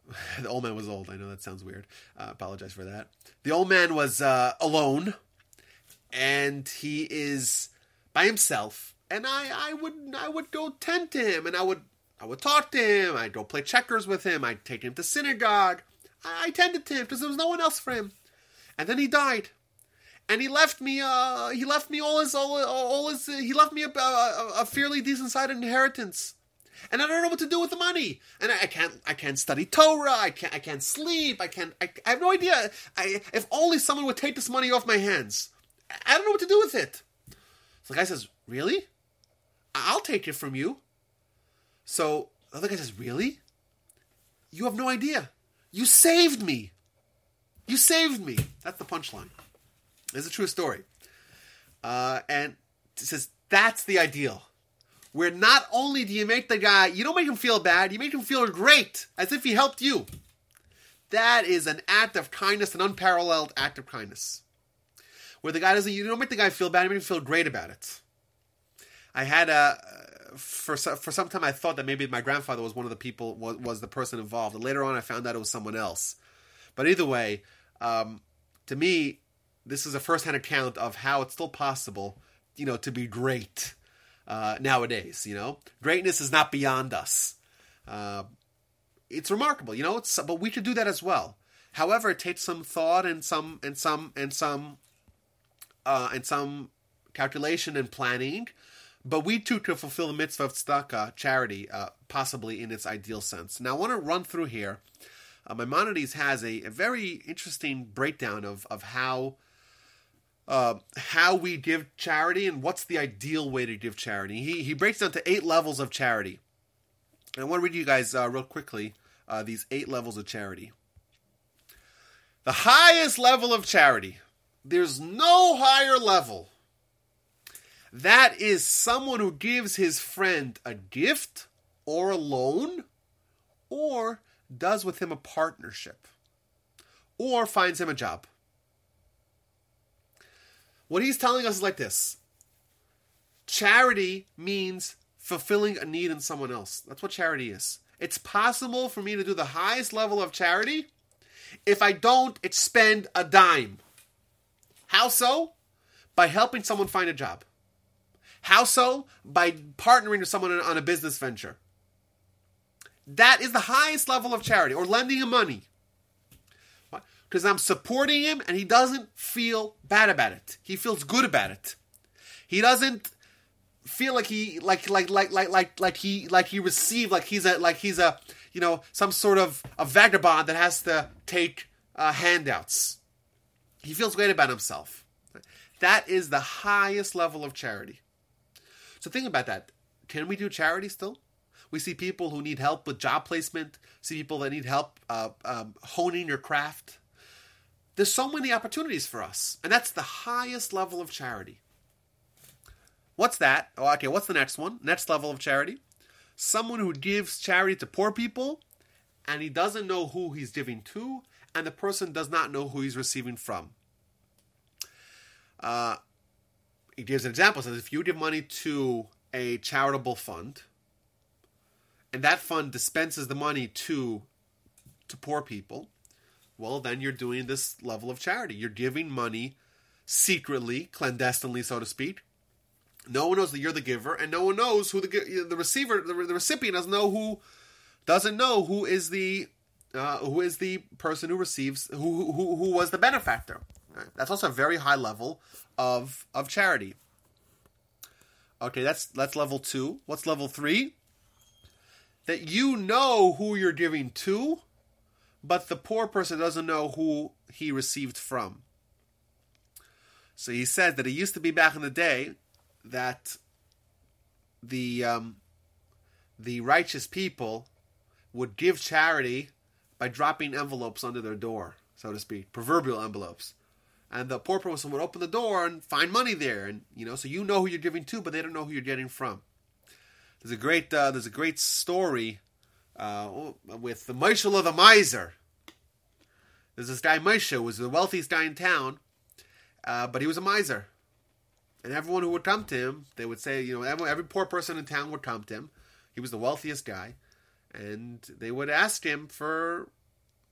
the old man was old. I know that sounds weird. Uh, apologize for that. The old man was uh, alone, and he is by himself. And I, I would, I would go tend to him, and I would, I would talk to him. I'd go play checkers with him. I'd take him to synagogue. I, I tended to him because there was no one else for him. And then he died and he left me uh he left me all his all, all his he left me a, a, a fairly decent sized inheritance and I don't know what to do with the money. And I, I, can't, I can't study Torah. I can't, I can't sleep. I can't. I, I have no idea. I, if only someone would take this money off my hands. I don't know what to do with it. So the guy says, "Really? I'll take it from you." So the other guy says, "Really? You have no idea. You saved me. You saved me." That's the punchline. It's a true story. Uh, and it says that's the ideal. Where not only do you make the guy, you don't make him feel bad, you make him feel great, as if he helped you. That is an act of kindness, an unparalleled act of kindness. Where the guy doesn't, you don't make the guy feel bad, you make him feel great about it. I had a, for for some time I thought that maybe my grandfather was one of the people was, was the person involved. And later on, I found out it was someone else. But either way, um, to me, this is a first-hand account of how it's still possible, you know, to be great uh, nowadays. You know, greatness is not beyond us. Uh, it's remarkable, you know. It's but we should do that as well. However, it takes some thought and some and some and some uh, and some calculation and planning. But we too could fulfill the mitzvah of tzedakah, charity, uh, possibly in its ideal sense. Now, I want to run through here. Uh, Maimonides has a, a, very interesting breakdown of, of how uh, how we give charity and what's the ideal way to give charity. He, he breaks down to eight levels of charity. And I want to read you guys uh, real quickly uh, these eight levels of charity. The highest level of charity, there's no higher level. That is someone who gives his friend a gift or a loan or does with him a partnership or finds him a job. What he's telling us is like this charity means fulfilling a need in someone else. That's what charity is. It's possible for me to do the highest level of charity. If I don't, it's spend a dime. How so? By helping someone find a job. How so? By partnering with someone on a business venture. That is the highest level of charity, or lending money because I'm supporting him and he doesn't feel bad about it. He feels good about it. He doesn't feel like he like like like like like like he like he received like he's a like he's a you know some sort of a vagabond that has to take uh, handouts. He feels great about himself. That is the highest level of charity. So think about that. Can we do charity still? We see people who need help with job placement. See people that need help uh, um, honing your craft. There's so many opportunities for us, and that's the highest level of charity. What's that? Oh, okay, what's the next one? Next level of charity? Someone who gives charity to poor people and he doesn't know who he's giving to, and the person does not know who he's receiving from. Uh, he gives an example. Says if you give money to a charitable fund, and that fund dispenses the money to to poor people, well, then you're doing this level of charity. You're giving money secretly, clandestinely, so to speak. No one knows that you're the giver, and no one knows who the the receiver, the, the recipient doesn't know who doesn't know who is the uh, who is the person who receives who who, who was the benefactor. Right? That's also a very high level of of charity. Okay, that's that's level two. What's level three? That you know who you're giving to, but the poor person doesn't know who he received from. So he said that it used to be back in the day that the um, the righteous people would give charity by dropping envelopes under their door, so to speak, proverbial envelopes. And the poor person would open the door and find money there, and you know, so you know who you're giving to, but they don't know who you're getting from. There's a great uh, there's a great story uh, with the Michael of the miser. There's this guy Moshe, was the wealthiest guy in town, uh, but he was a miser. And everyone who would come to him, they would say, you know, every, every poor person in town would come to him. He was the wealthiest guy, and they would ask him for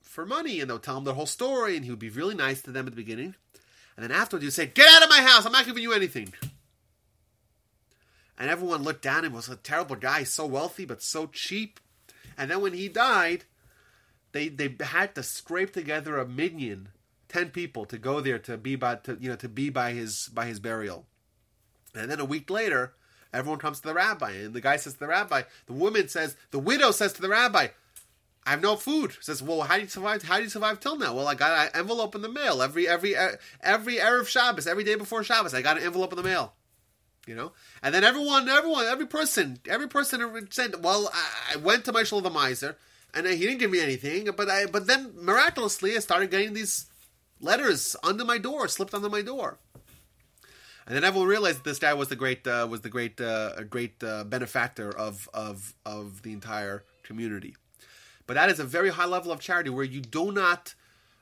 for money, and they'll tell him their whole story, and he would be really nice to them at the beginning, and then afterwards he'd say, "Get out of my house! I'm not giving you anything." And everyone looked down and was a terrible guy, so wealthy but so cheap. And then when he died, they they had to scrape together a minyan, ten people, to go there to be by to you know to be by his by his burial. And then a week later, everyone comes to the rabbi, and the guy says to the rabbi, the woman says, the widow says to the rabbi, I have no food. Says, well, how do you survive? How do you survive till now? Well, I got an envelope in the mail every every every erev Shabbos, every day before Shabbos. I got an envelope in the mail. You know, and then everyone, everyone, every person, every person said, "Well, I went to my of the miser, and he didn't give me anything, but I, but then miraculously, I started getting these letters under my door, slipped under my door." And then everyone realized that this guy was the great uh, was the great uh, great uh, benefactor of of of the entire community. But that is a very high level of charity where you do not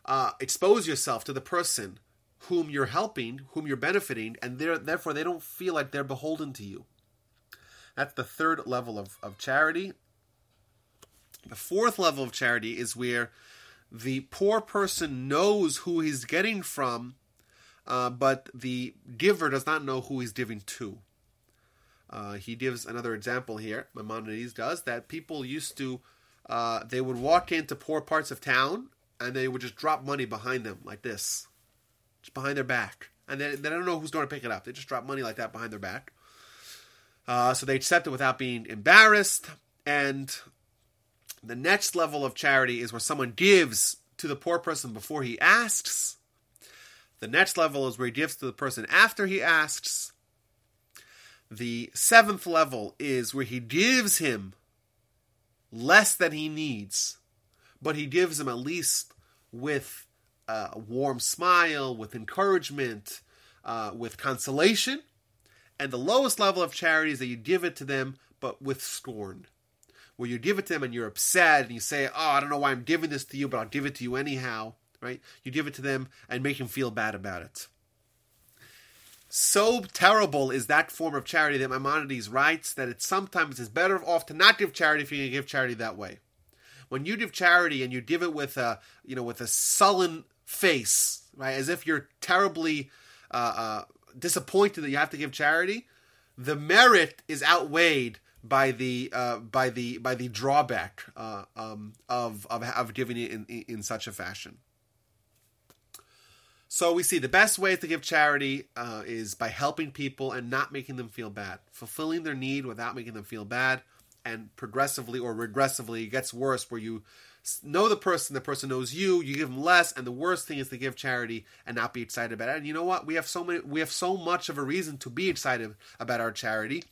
uh, expose yourself to the person whom you're helping, whom you're benefiting, and therefore they don't feel like they're beholden to you. That's the third level of, of charity. The fourth level of charity is where the poor person knows who he's getting from, uh, but the giver does not know who he's giving to. Uh, he gives another example here, Maimonides does, that people used to, uh, they would walk into poor parts of town and they would just drop money behind them like this, just behind their back. And they, they don't know who's going to pick it up. They just drop money like that behind their back. Uh, so they accept it without being embarrassed. And the next level of charity is where someone gives to the poor person before he asks. The next level is where he gives to the person after he asks. The seventh level is where he gives him less than he needs, but he gives him at least with a warm smile, with encouragement, uh, with consolation. And the lowest level of charity is that you give it to them, but with scorn. Where you give it to them and you're upset and you say, Oh, I don't know why I'm giving this to you, but I'll give it to you anyhow. Right? You give it to them and make them feel bad about it. So terrible is that form of charity that Maimonides writes that it sometimes is better off to not give charity if you can give charity that way. When you give charity and you give it with a you know with a sullen face, right, as if you're terribly uh, uh, disappointed that you have to give charity, the merit is outweighed by the uh, by the by the drawback uh, um, of, of of giving it in, in such a fashion. So we see the best way to give charity uh, is by helping people and not making them feel bad, fulfilling their need without making them feel bad, and progressively or regressively it gets worse where you know the person, the person knows you, you give them less, and the worst thing is to give charity and not be excited about it. And you know what? We have so many, we have so much of a reason to be excited about our charity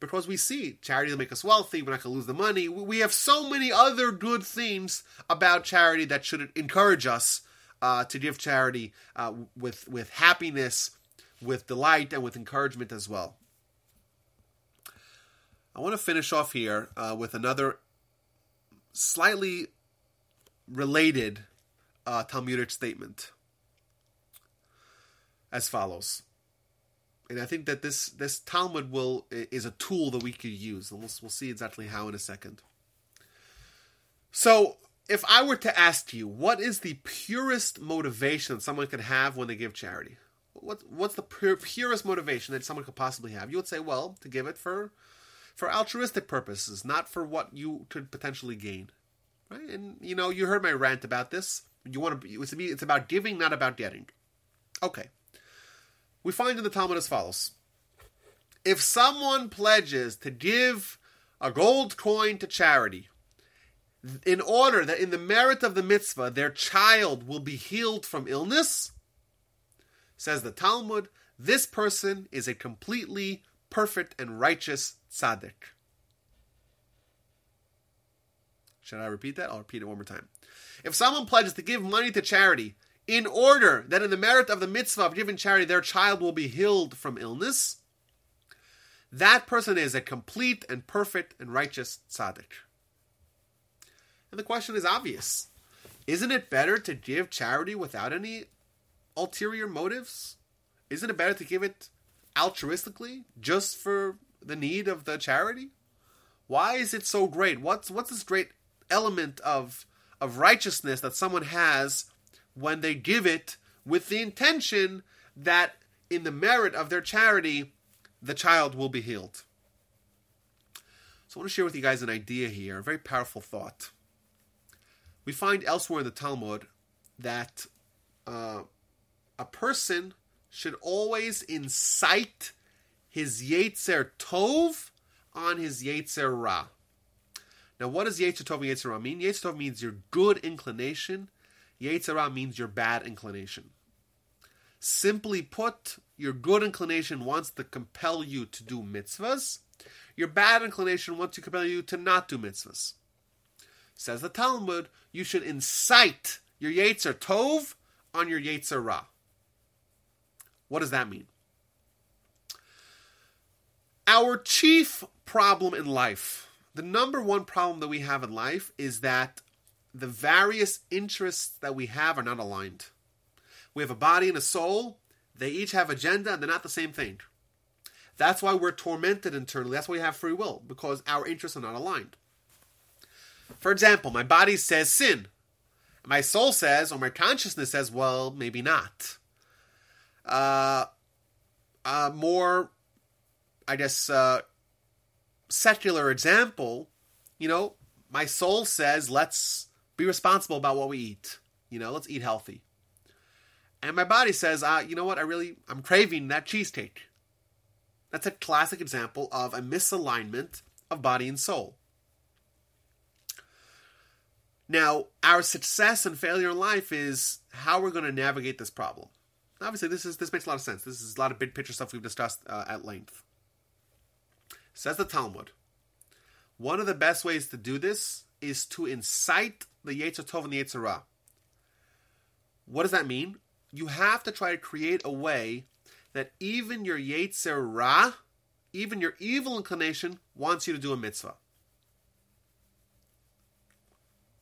because we see charity will make us wealthy. We're not to lose the money. We have so many other good things about charity that should encourage us uh, to give charity uh, with with happiness, with delight, and with encouragement as well. I want to finish off here uh, with another slightly related uh, Talmudic statement as follows. And I think that this this Talmud will is a tool that we could use, and we'll, we'll see exactly how in a second. So if I were to ask you, what is the purest motivation someone could have when they give charity? What, what's the pure, purest motivation that someone could possibly have? You would say, well, to give it for for altruistic purposes, not for what you could potentially gain. Right? And you know, you heard my rant about this. You want to it's, it's about giving, not about getting. Okay. We find in the Talmud as follows: If someone pledges to give a gold coin to charity, in order that in the merit of the mitzvah their child will be healed from illness, says the Talmud, this person is a completely perfect and righteous tzaddik. Should I repeat that? I'll repeat it one more time. If someone pledges to give money to charity in order that in the merit of the mitzvah of giving charity their child will be healed from illness, that person is a complete and perfect and righteous tzaddik. And the question is obvious. Isn't it better to give charity without any ulterior motives? Isn't it better to give it altruistically just for the need of the charity? Why is it so great? What's what's this great element of of righteousness that someone has when they give it with the intention that in the merit of their charity the child will be healed. So I want to share with you guys an idea here, a very powerful thought. We find elsewhere in the Talmud that uh, a person should always incite his Yetzer Tov on his Yetzer Ra. Now, what does and Yetzer mean? Yetzer Tov means your good inclination. Yetzer Ra means your bad inclination. Simply put, your good inclination wants to compel you to do mitzvahs. Your bad inclination wants to compel you to not do mitzvahs. Says the Talmud, you should incite your Yetzer Tov on your Yetzer. What does that mean? Our chief problem in life, the number one problem that we have in life, is that the various interests that we have are not aligned. We have a body and a soul, they each have agenda and they're not the same thing. That's why we're tormented internally. That's why we have free will, because our interests are not aligned. For example, my body says sin. My soul says, or my consciousness says, well, maybe not. Uh, uh, more, I guess, uh, secular example, you know, my soul says, let's be responsible about what we eat. You know, let's eat healthy. And my body says, uh, you know what, I really, I'm craving that cheesecake. That's a classic example of a misalignment of body and soul. Now, our success and failure in life is how we're going to navigate this problem. Obviously, this is this makes a lot of sense. This is a lot of big picture stuff we've discussed uh, at length. Says the Talmud. One of the best ways to do this is to incite the Yetzer Tov and the Yetzer Ra. What does that mean? You have to try to create a way that even your Yetzer Ra, even your evil inclination, wants you to do a mitzvah.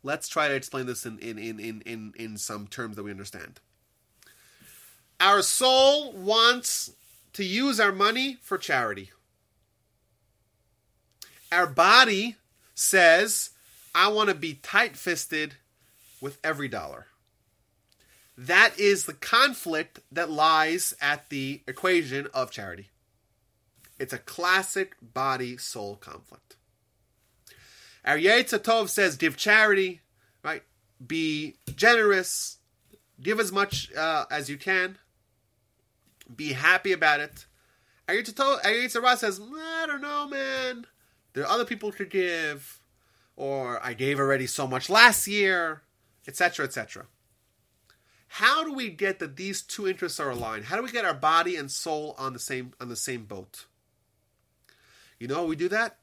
Let's try to explain this in, in, in, in, in, in some terms that we understand. Our soul wants to use our money for charity. Our body says, I want to be tight fisted with every dollar. That is the conflict that lies at the equation of charity. It's a classic body soul conflict. Our Yetzer Tov says, give charity, right? Be generous, give as much uh, as you can, be happy about it. Our Yetzer says, I don't know, man. There are other people to give, or I gave already so much last year, etc., etc. How do we get that these two interests are aligned? How do we get our body and soul on the same on the same boat? You know how we do that?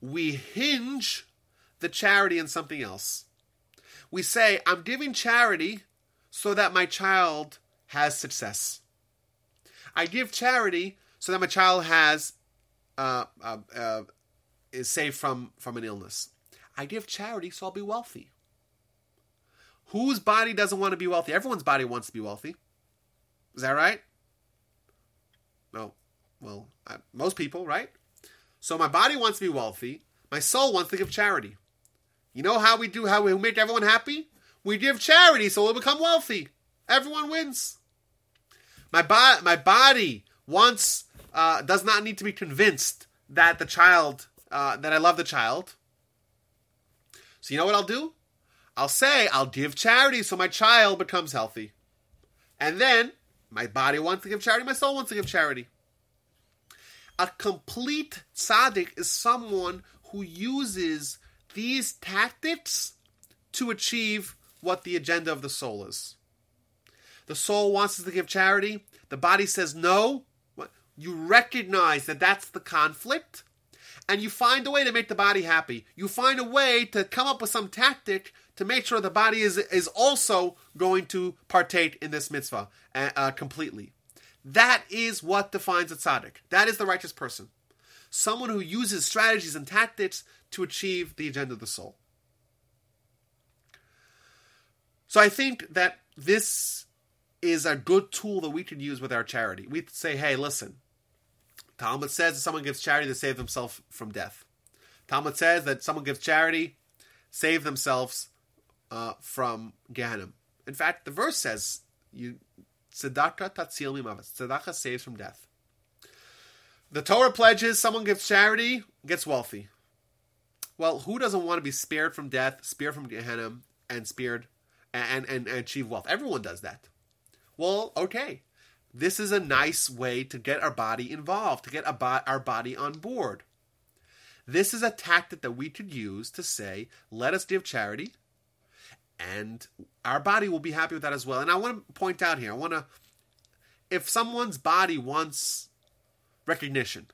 We hinge the charity in something else. We say, I'm giving charity so that my child has success. I give charity so that my child has uh, uh, uh, is saved from from an illness. I give charity so I'll be wealthy. Whose body doesn't want to be wealthy? Everyone's body wants to be wealthy. Is that right? No. Well, I, most people, right? So my body wants to be wealthy. My soul wants to give charity. You know how we do, how we make everyone happy? We give charity so we'll become wealthy. Everyone wins. My, bo- my body wants, uh, does not need to be convinced that the child, uh, that I love the child. So you know what I'll do? I'll say I'll give charity so my child becomes healthy. And then my body wants to give charity, my soul wants to give charity. A complete tzaddik is someone who uses these tactics to achieve what the agenda of the soul is. The soul wants us to give charity. The body says no. You recognize that that's the conflict, and you find a way to make the body happy. You find a way to come up with some tactic to make sure the body is is also going to partake in this mitzvah uh, uh, completely. That is what defines a tzaddik. That is the righteous person. Someone who uses strategies and tactics to achieve the agenda of the soul. So I think that this is a good tool that we can use with our charity. We say, hey, listen, Talmud says that someone gives charity to save themselves from death. Talmud says that someone gives charity, save themselves uh, from Gehenna. In fact, the verse says, "You tzedakah tatzil mimavet." Tzedakah saves from death. The Torah pledges someone gives charity, gets wealthy. Well, who doesn't want to be spared from death, spared from Gehenna, and spared and, and, and achieve wealth? Everyone does that. Well, okay. This is a nice way to get our body involved, to get our body on board. This is a tactic that we could use to say, let us give charity, and our body will be happy with that as well. And I want to point out here, I want to, if someone's body wants recognition,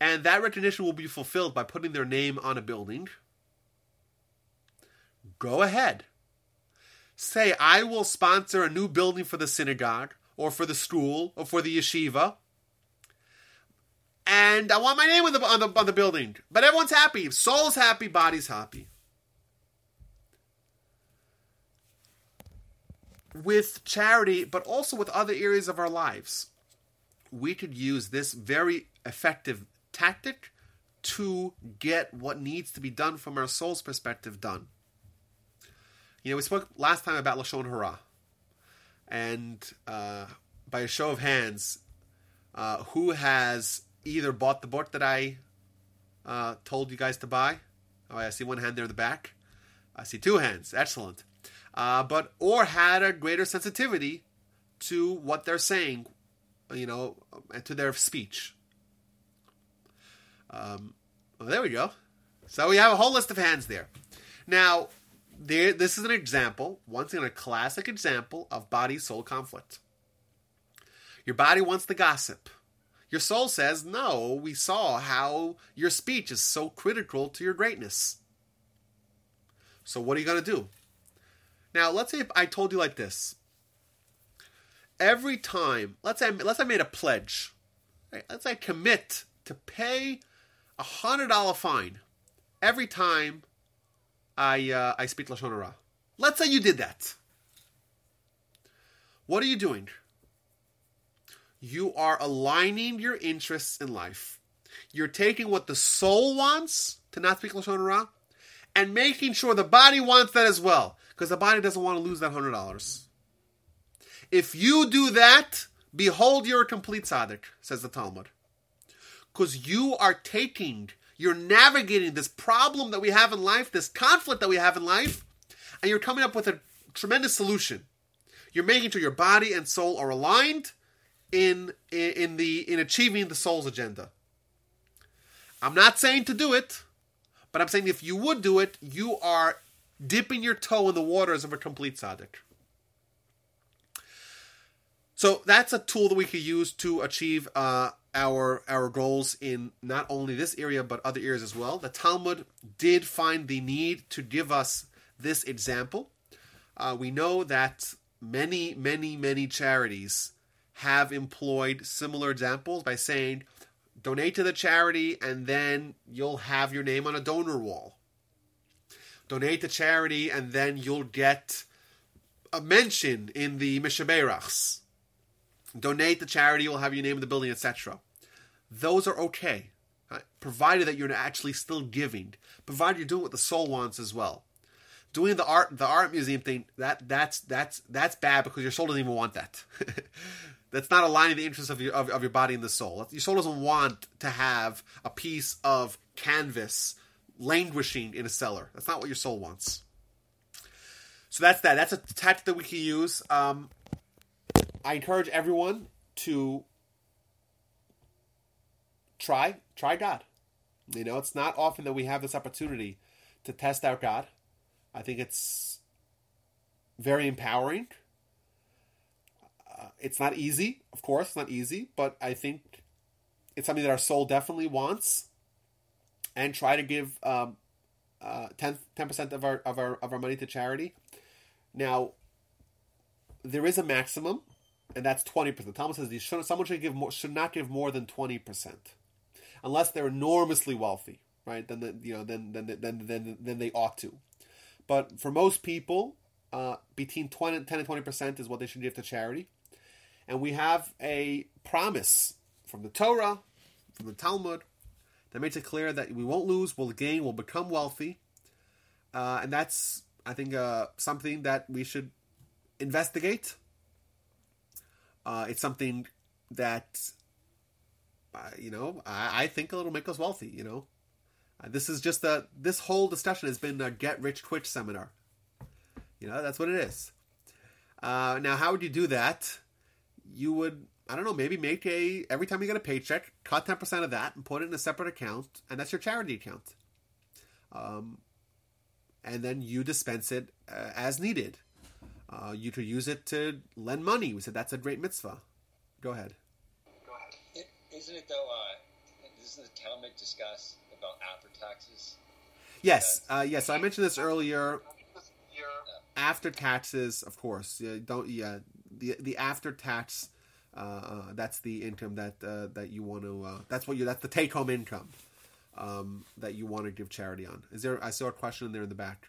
and that recognition will be fulfilled by putting their name on a building, go ahead. Say, I will sponsor a new building for the synagogue, or for the school, or for the yeshiva. And I want my name on the, on the, on the building. But everyone's happy. Soul's happy, body's happy. with charity, but also with other areas of our lives. We could use this very effective tactic to get what needs to be done from our soul's perspective done. You know, we spoke last time about Lashon Hara. And uh, by a show of hands, uh, who has either bought the book that I uh, told you guys to buy? Oh, I see one hand there in the back. I see two hands. Excellent uh, but or had a greater sensitivity to what they're saying, you know, and to their speech. Um, well, there we go. So we have a whole list of hands there. Now, there, this is an example, once again, a classic example of body soul conflict. Your body wants the gossip. Your soul says, No, we saw how your speech is so critical to your greatness. So, what are you going to do? Now, let's say I told you like this. Every time, let's say, let's say I made a pledge. Right? Let's say I commit to pay a hundred dollar fine every time I uh, I speak lashon hara. Let's say you did that. What are you doing? You are aligning your interests in life. You're taking what the soul wants to not speak lashon hara, and making sure the body wants that as well because the body doesn't want to lose that hundred dollars. If you do that, behold, you're a complete tzaddik, says the Talmud, because you are taking, you're navigating this problem that we have in life, this conflict that we have in life, and you're coming up with a tremendous solution. You're making sure your body and soul are aligned in in the in achieving the soul's agenda. I'm not saying to do it, but I'm saying if you would do it, you are dipping your toe in the waters of a complete tzaddik. So that's a tool that we could use to achieve uh, our our goals in not only this area but other areas as well. The Talmud did find the need to give us this example. Uh, we know that many, many, many charities have employed similar examples by saying, donate to the charity and then you'll have your name on a donor wall donate to charity, and then you'll get a mention in the Mishaberachs. Donate to charity, we'll have your name in the building, etc. Those are okay, right? provided that you're actually still giving, provided you're doing what the soul wants as well. Doing the art, the art museum thing, that that's that's that's bad because your soul doesn't even want that. that's not aligning the interests of your of, of your body and the soul. Your soul doesn't want to have a piece of canvas languishing in a cellar. That's not what your soul wants. So that's that. That's a tactic that we can use. Um, I encourage everyone to try try God. You know, it's not often that we have this opportunity to test out God. I think it's very empowering. Uh, it's not easy, of course, not easy, but I think it's something that our soul definitely wants. And try to give um, uh, 10 percent of our of our of our money to charity. Now, there is a maximum, and that's twenty percent. Thomas says you should, someone should give more, should not give more than twenty percent, unless they're enormously wealthy, right? Then the, you know then then then then then they ought to. But for most people, uh, between 20, 10 and twenty percent is what they should give to charity, and we have a promise from the Torah, from the Talmud, that makes it clear that we won't lose, we'll gain, we'll become wealthy, uh, and that's I think uh, something that we should investigate. Uh, it's something that uh, you know I, I, think it'll make us wealthy. You know, uh, this is just a this whole discussion has been a get rich quick seminar. You know, that's what it is. Uh, now, how would you do that? You would I don't know, maybe make a every time you get a paycheck, cut ten percent of that and put it in a separate account, and that's your charity account. Um, and then you dispense it uh, as needed. Uh, you could use it to lend money. We said that's a great mitzvah. Go ahead. Go ahead. is not it though? Uh, doesn't the Talmud discuss about after taxes? Yes. Uh, yes. I mentioned this earlier. After taxes, of course. Yeah, don't. Yeah. The the after tax uh, uh, that's the income that uh, that you want to. Uh, that's what you. That's the take home income um, that you want to give charity on. Is there? I saw a question in there in the back.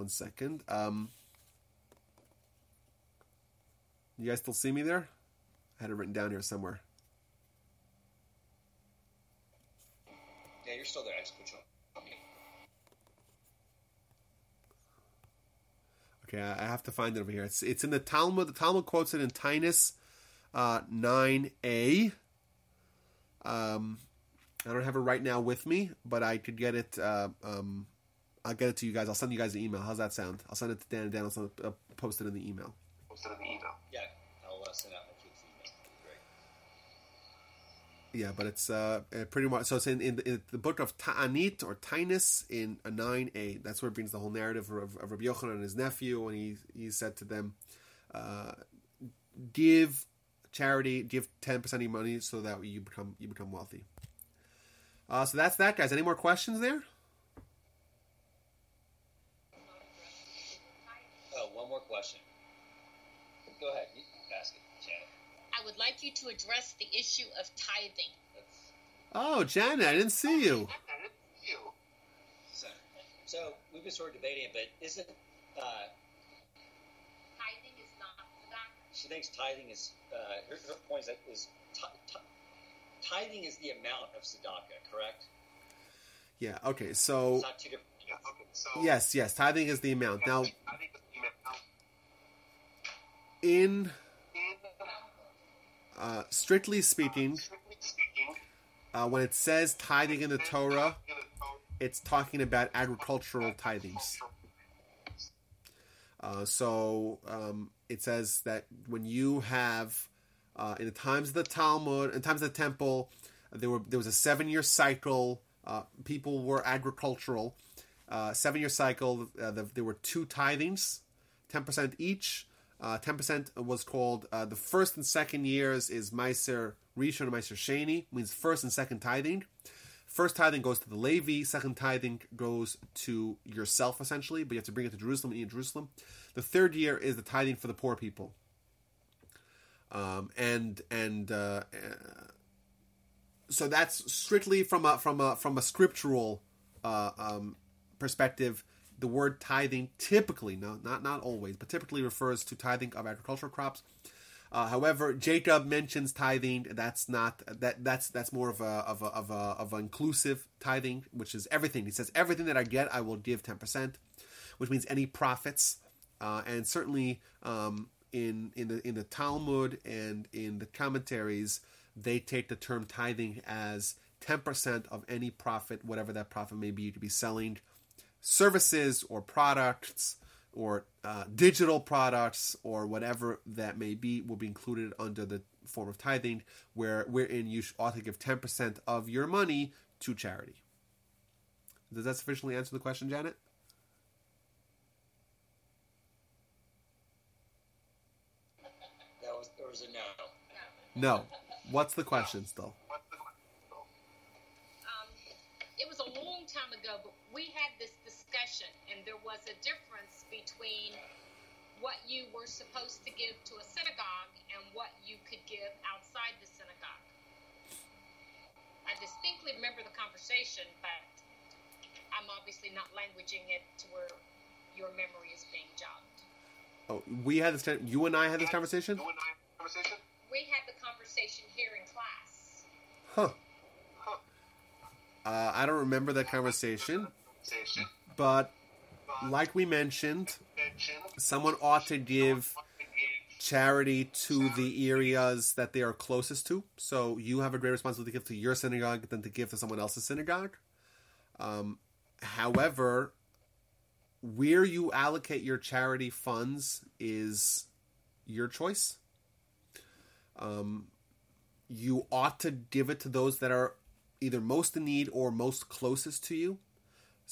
One second. Um, you guys still see me there? I had it written down here somewhere. Yeah, you're still there. I just put you on. Okay, I have to find it over here. It's it's in the Talmud. The Talmud quotes it in Taanis uh, nine a. Um, I don't have it right now with me, but I could get it. Uh, um, I'll get it to you guys. I'll send you guys an email. How's that sound? I'll send it to Dan. and Dan will send it, uh, post it in the email. Post it in the email. Yeah, I'll uh, send out my kids' email. Great. yeah, but it's uh, pretty much so. It's in, in, the, in the book of Ta'anit or Taanis in a nine a. That's where it brings the whole narrative of, of Rabbi Yochanan and his nephew, and he he said to them, uh, "Give charity, give ten percent of your money, so that you become you become wealthy." Uh, so that's that, guys. Any more questions there? Oh, one more question. Go ahead. I would like you to address the issue of tithing. Oh, Janet, I didn't see you. So, so we've been sort of debating it, but isn't uh, tithing is not tzedakah? She thinks tithing is uh, her, her point is that is t- t- tithing is the amount of tzedakah, correct? Yeah. Okay. So. Yeah, okay, so yes, yes. Tithing is the amount. Now, in uh, strictly speaking, uh, when it says tithing in the Torah, it's talking about agricultural tithings. Uh, so um, it says that when you have, uh, in the times of the Talmud, in times of the temple, there were there was a seven year cycle. Uh, people were agricultural. Uh, seven year cycle. The, there were two tithings, ten percent each. Uh, ten percent was called uh, the first and second years is Maaser Rishon and Maaser Sheni means first and second tithing. First tithing goes to the Levi. Second tithing goes to yourself essentially, but you have to bring it to Jerusalem and eat in Jerusalem. The third year is the tithing for the poor people. Um, and and uh, so that's strictly from a from a from a scriptural uh, um, perspective. The word tithing typically, no, not not always, but typically refers to tithing of agricultural crops. Uh, however, Jacob mentions tithing. That's not that. That's that's more of a of a of a of inclusive tithing, which is everything. He says everything that I get, I will give ten percent, which means any profits, uh, and certainly um, in in the in the Talmud and in the commentaries, they take the term tithing as ten percent of any profit, whatever that profit may be, to be selling services or products or uh, digital products or whatever that may be will be included under the form of tithing, where wherein you ought to give ten percent of your money to charity. Does that sufficiently answer the question, Janet? That was there was a no. No. What's the question still? Um, it was a long time ago, but we had this discussion, and there was a difference between what you were supposed to give to a synagogue and what you could give outside the synagogue. I distinctly remember the conversation, but I'm obviously not languaging it to where your memory is being jogged. Oh, we had this. You and I had this conversation. You and I conversation? We had the conversation here in class. Huh. Huh. Uh, I don't remember that conversation, Conversation. But like we mentioned, someone ought to give charity to the areas that they are closest to. So you have a great responsibility to give to your synagogue than to give to someone else's synagogue. Um, however, where you allocate your charity funds is your choice. Um, you ought to give it to those that are either most in need or most closest to you.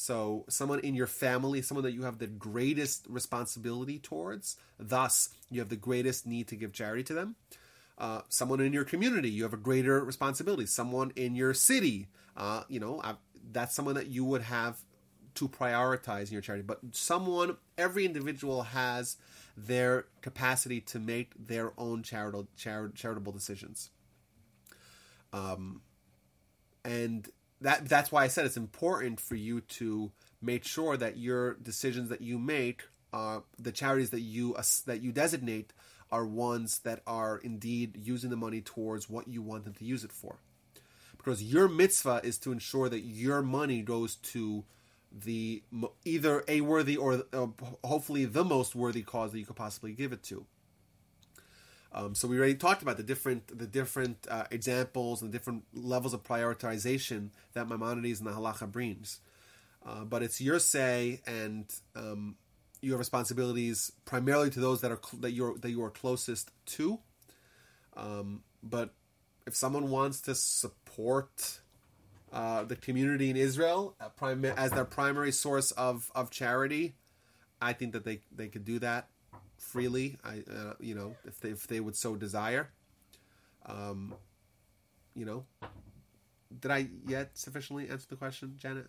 So, someone in your family, someone that you have the greatest responsibility towards, thus, you have the greatest need to give charity to them. Uh, someone in your community, you have a greater responsibility. Someone in your city, uh, you know, I, that's someone that you would have to prioritize in your charity. But someone, every individual has their capacity to make their own charitable chari- charitable decisions. Um, and that that's why I said it's important for you to make sure that your decisions that you make, uh, the charities that you as- that you designate, are ones that are indeed using the money towards what you want them to use it for. Because your mitzvah is to ensure that your money goes to the either a worthy or uh, hopefully the most worthy cause that you could possibly give it to. Um, so we already talked about the different the different uh, examples and different levels of prioritization that Maimonides and the Halacha brings. Uh, but it's your say, and um, you have responsibilities primarily to those that are that you're that you are closest to. Um, but if someone wants to support uh, the community in Israel uh, as their primary source of, of charity, I think that they, they could do that freely. I uh, you know if they if they would so desire. Um, you know, did I yet sufficiently answer the question, Janet?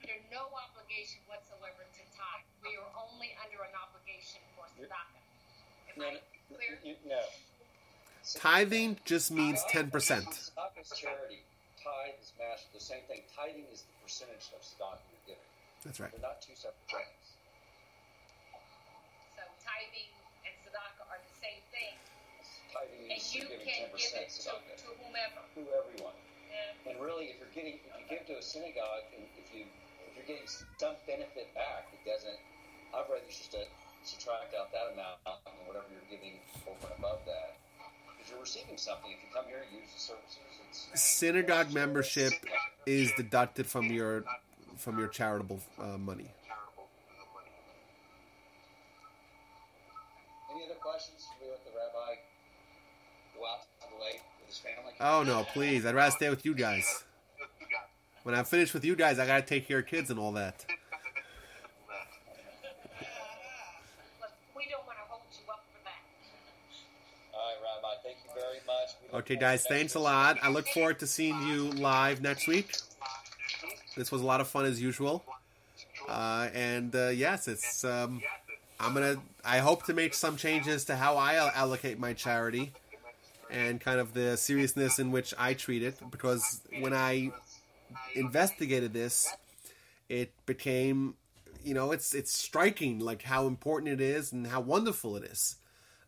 Under no obligation whatsoever to tithe. We are only under an obligation for tzedakah. Am No, I clear? you- no. Tithing just means ten percent. Tzedakah is charity. Tithe is matched. The same thing. Tithing is the percentage of tzedakah you're giving. That's right. They're not two separate things. So tithing and tzedakah are the same thing. Tithing And means you you're giving can ten give it to, tzedakah. to whomever. Whoever you want. Yeah. And really, if you're getting, if you give to a synagogue, and if you if you're getting some benefit back, it doesn't. I'd rather just to subtract out that amount and whatever you're giving over and above that, because you're receiving something. If you come here and use the services, it's Synagogue membership is deducted from your from your charitable uh, money. Charitable uh, money. Any other questions? Should we let the rabbi go out to the lake with his family? Oh no, please! I'd rather stay with you guys. When I'm finished with you guys, I gotta take care of kids and all that. that. We don't want to hold you up for that. All right, Rabbi. Thank you very much. Okay, guys, thanks a lot. I look forward to seeing you live next week. This was a lot of fun as usual. Uh, and uh, yes, it's. Um, I'm gonna. I hope to make some changes to how I allocate my charity. and kind of the seriousness in which I treat it. Because when I investigated this, it became, you know, it's it's striking like how important it is and how wonderful it is,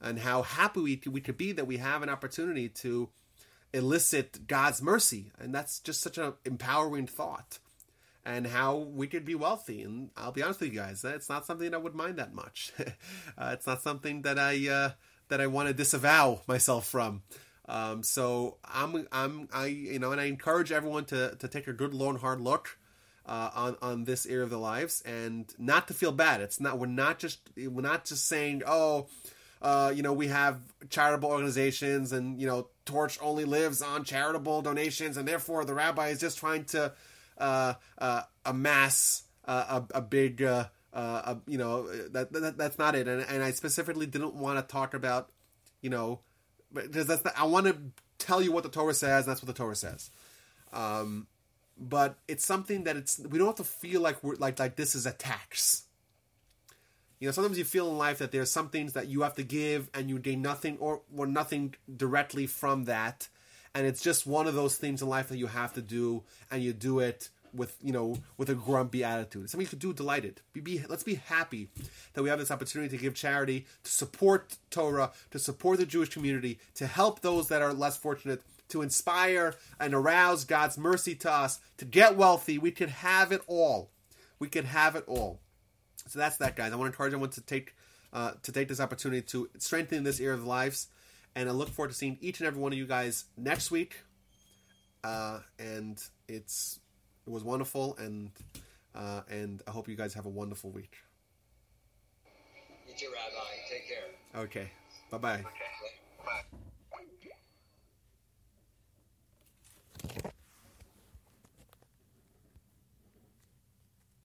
and how happy we we could be that we have an opportunity to elicit God's mercy, and that's just such an empowering thought. And how we could be wealthy, and I'll be honest with you guys, it's not something I would mind that much. uh, it's not something that I uh, that I want to disavow myself from. Um, so I'm I'm I you know, and I encourage everyone to to take a good long hard look uh, on on this area of their lives and not to feel bad. It's not we're not just we're not just saying oh. Uh, you know, we have charitable organizations, and you know, Torch only lives on charitable donations, and therefore the rabbi is just trying to uh, uh, amass a, a big, uh, uh, you know, that, that, that's not it. And, and I specifically didn't want to talk about, you know, because that's the, I want to tell you what the Torah says. that's what the Torah says. Um, but it's something that it's we don't have to feel like we're like like this is a tax. You know, sometimes you feel in life that there's some things that you have to give and you gain nothing or or nothing directly from that, and it's just one of those things in life that you have to do, and you do it with you know with a grumpy attitude. Something you could do delighted. Be, be, let's be happy that we have this opportunity to give charity, to support Torah, to support the Jewish community, to help those that are less fortunate, to inspire and arouse God's mercy to us, to get wealthy. We can have it all. We can have it all. So that's that, guys. I want to encourage everyone to take uh, to take this opportunity to strengthen this area of lives, and I look forward to seeing each and every one of you guys next week. Uh, and it's it was wonderful, and uh, and I hope you guys have a wonderful week. You too, Rabbi. Take care. Okay, bye bye. Okay. Bye.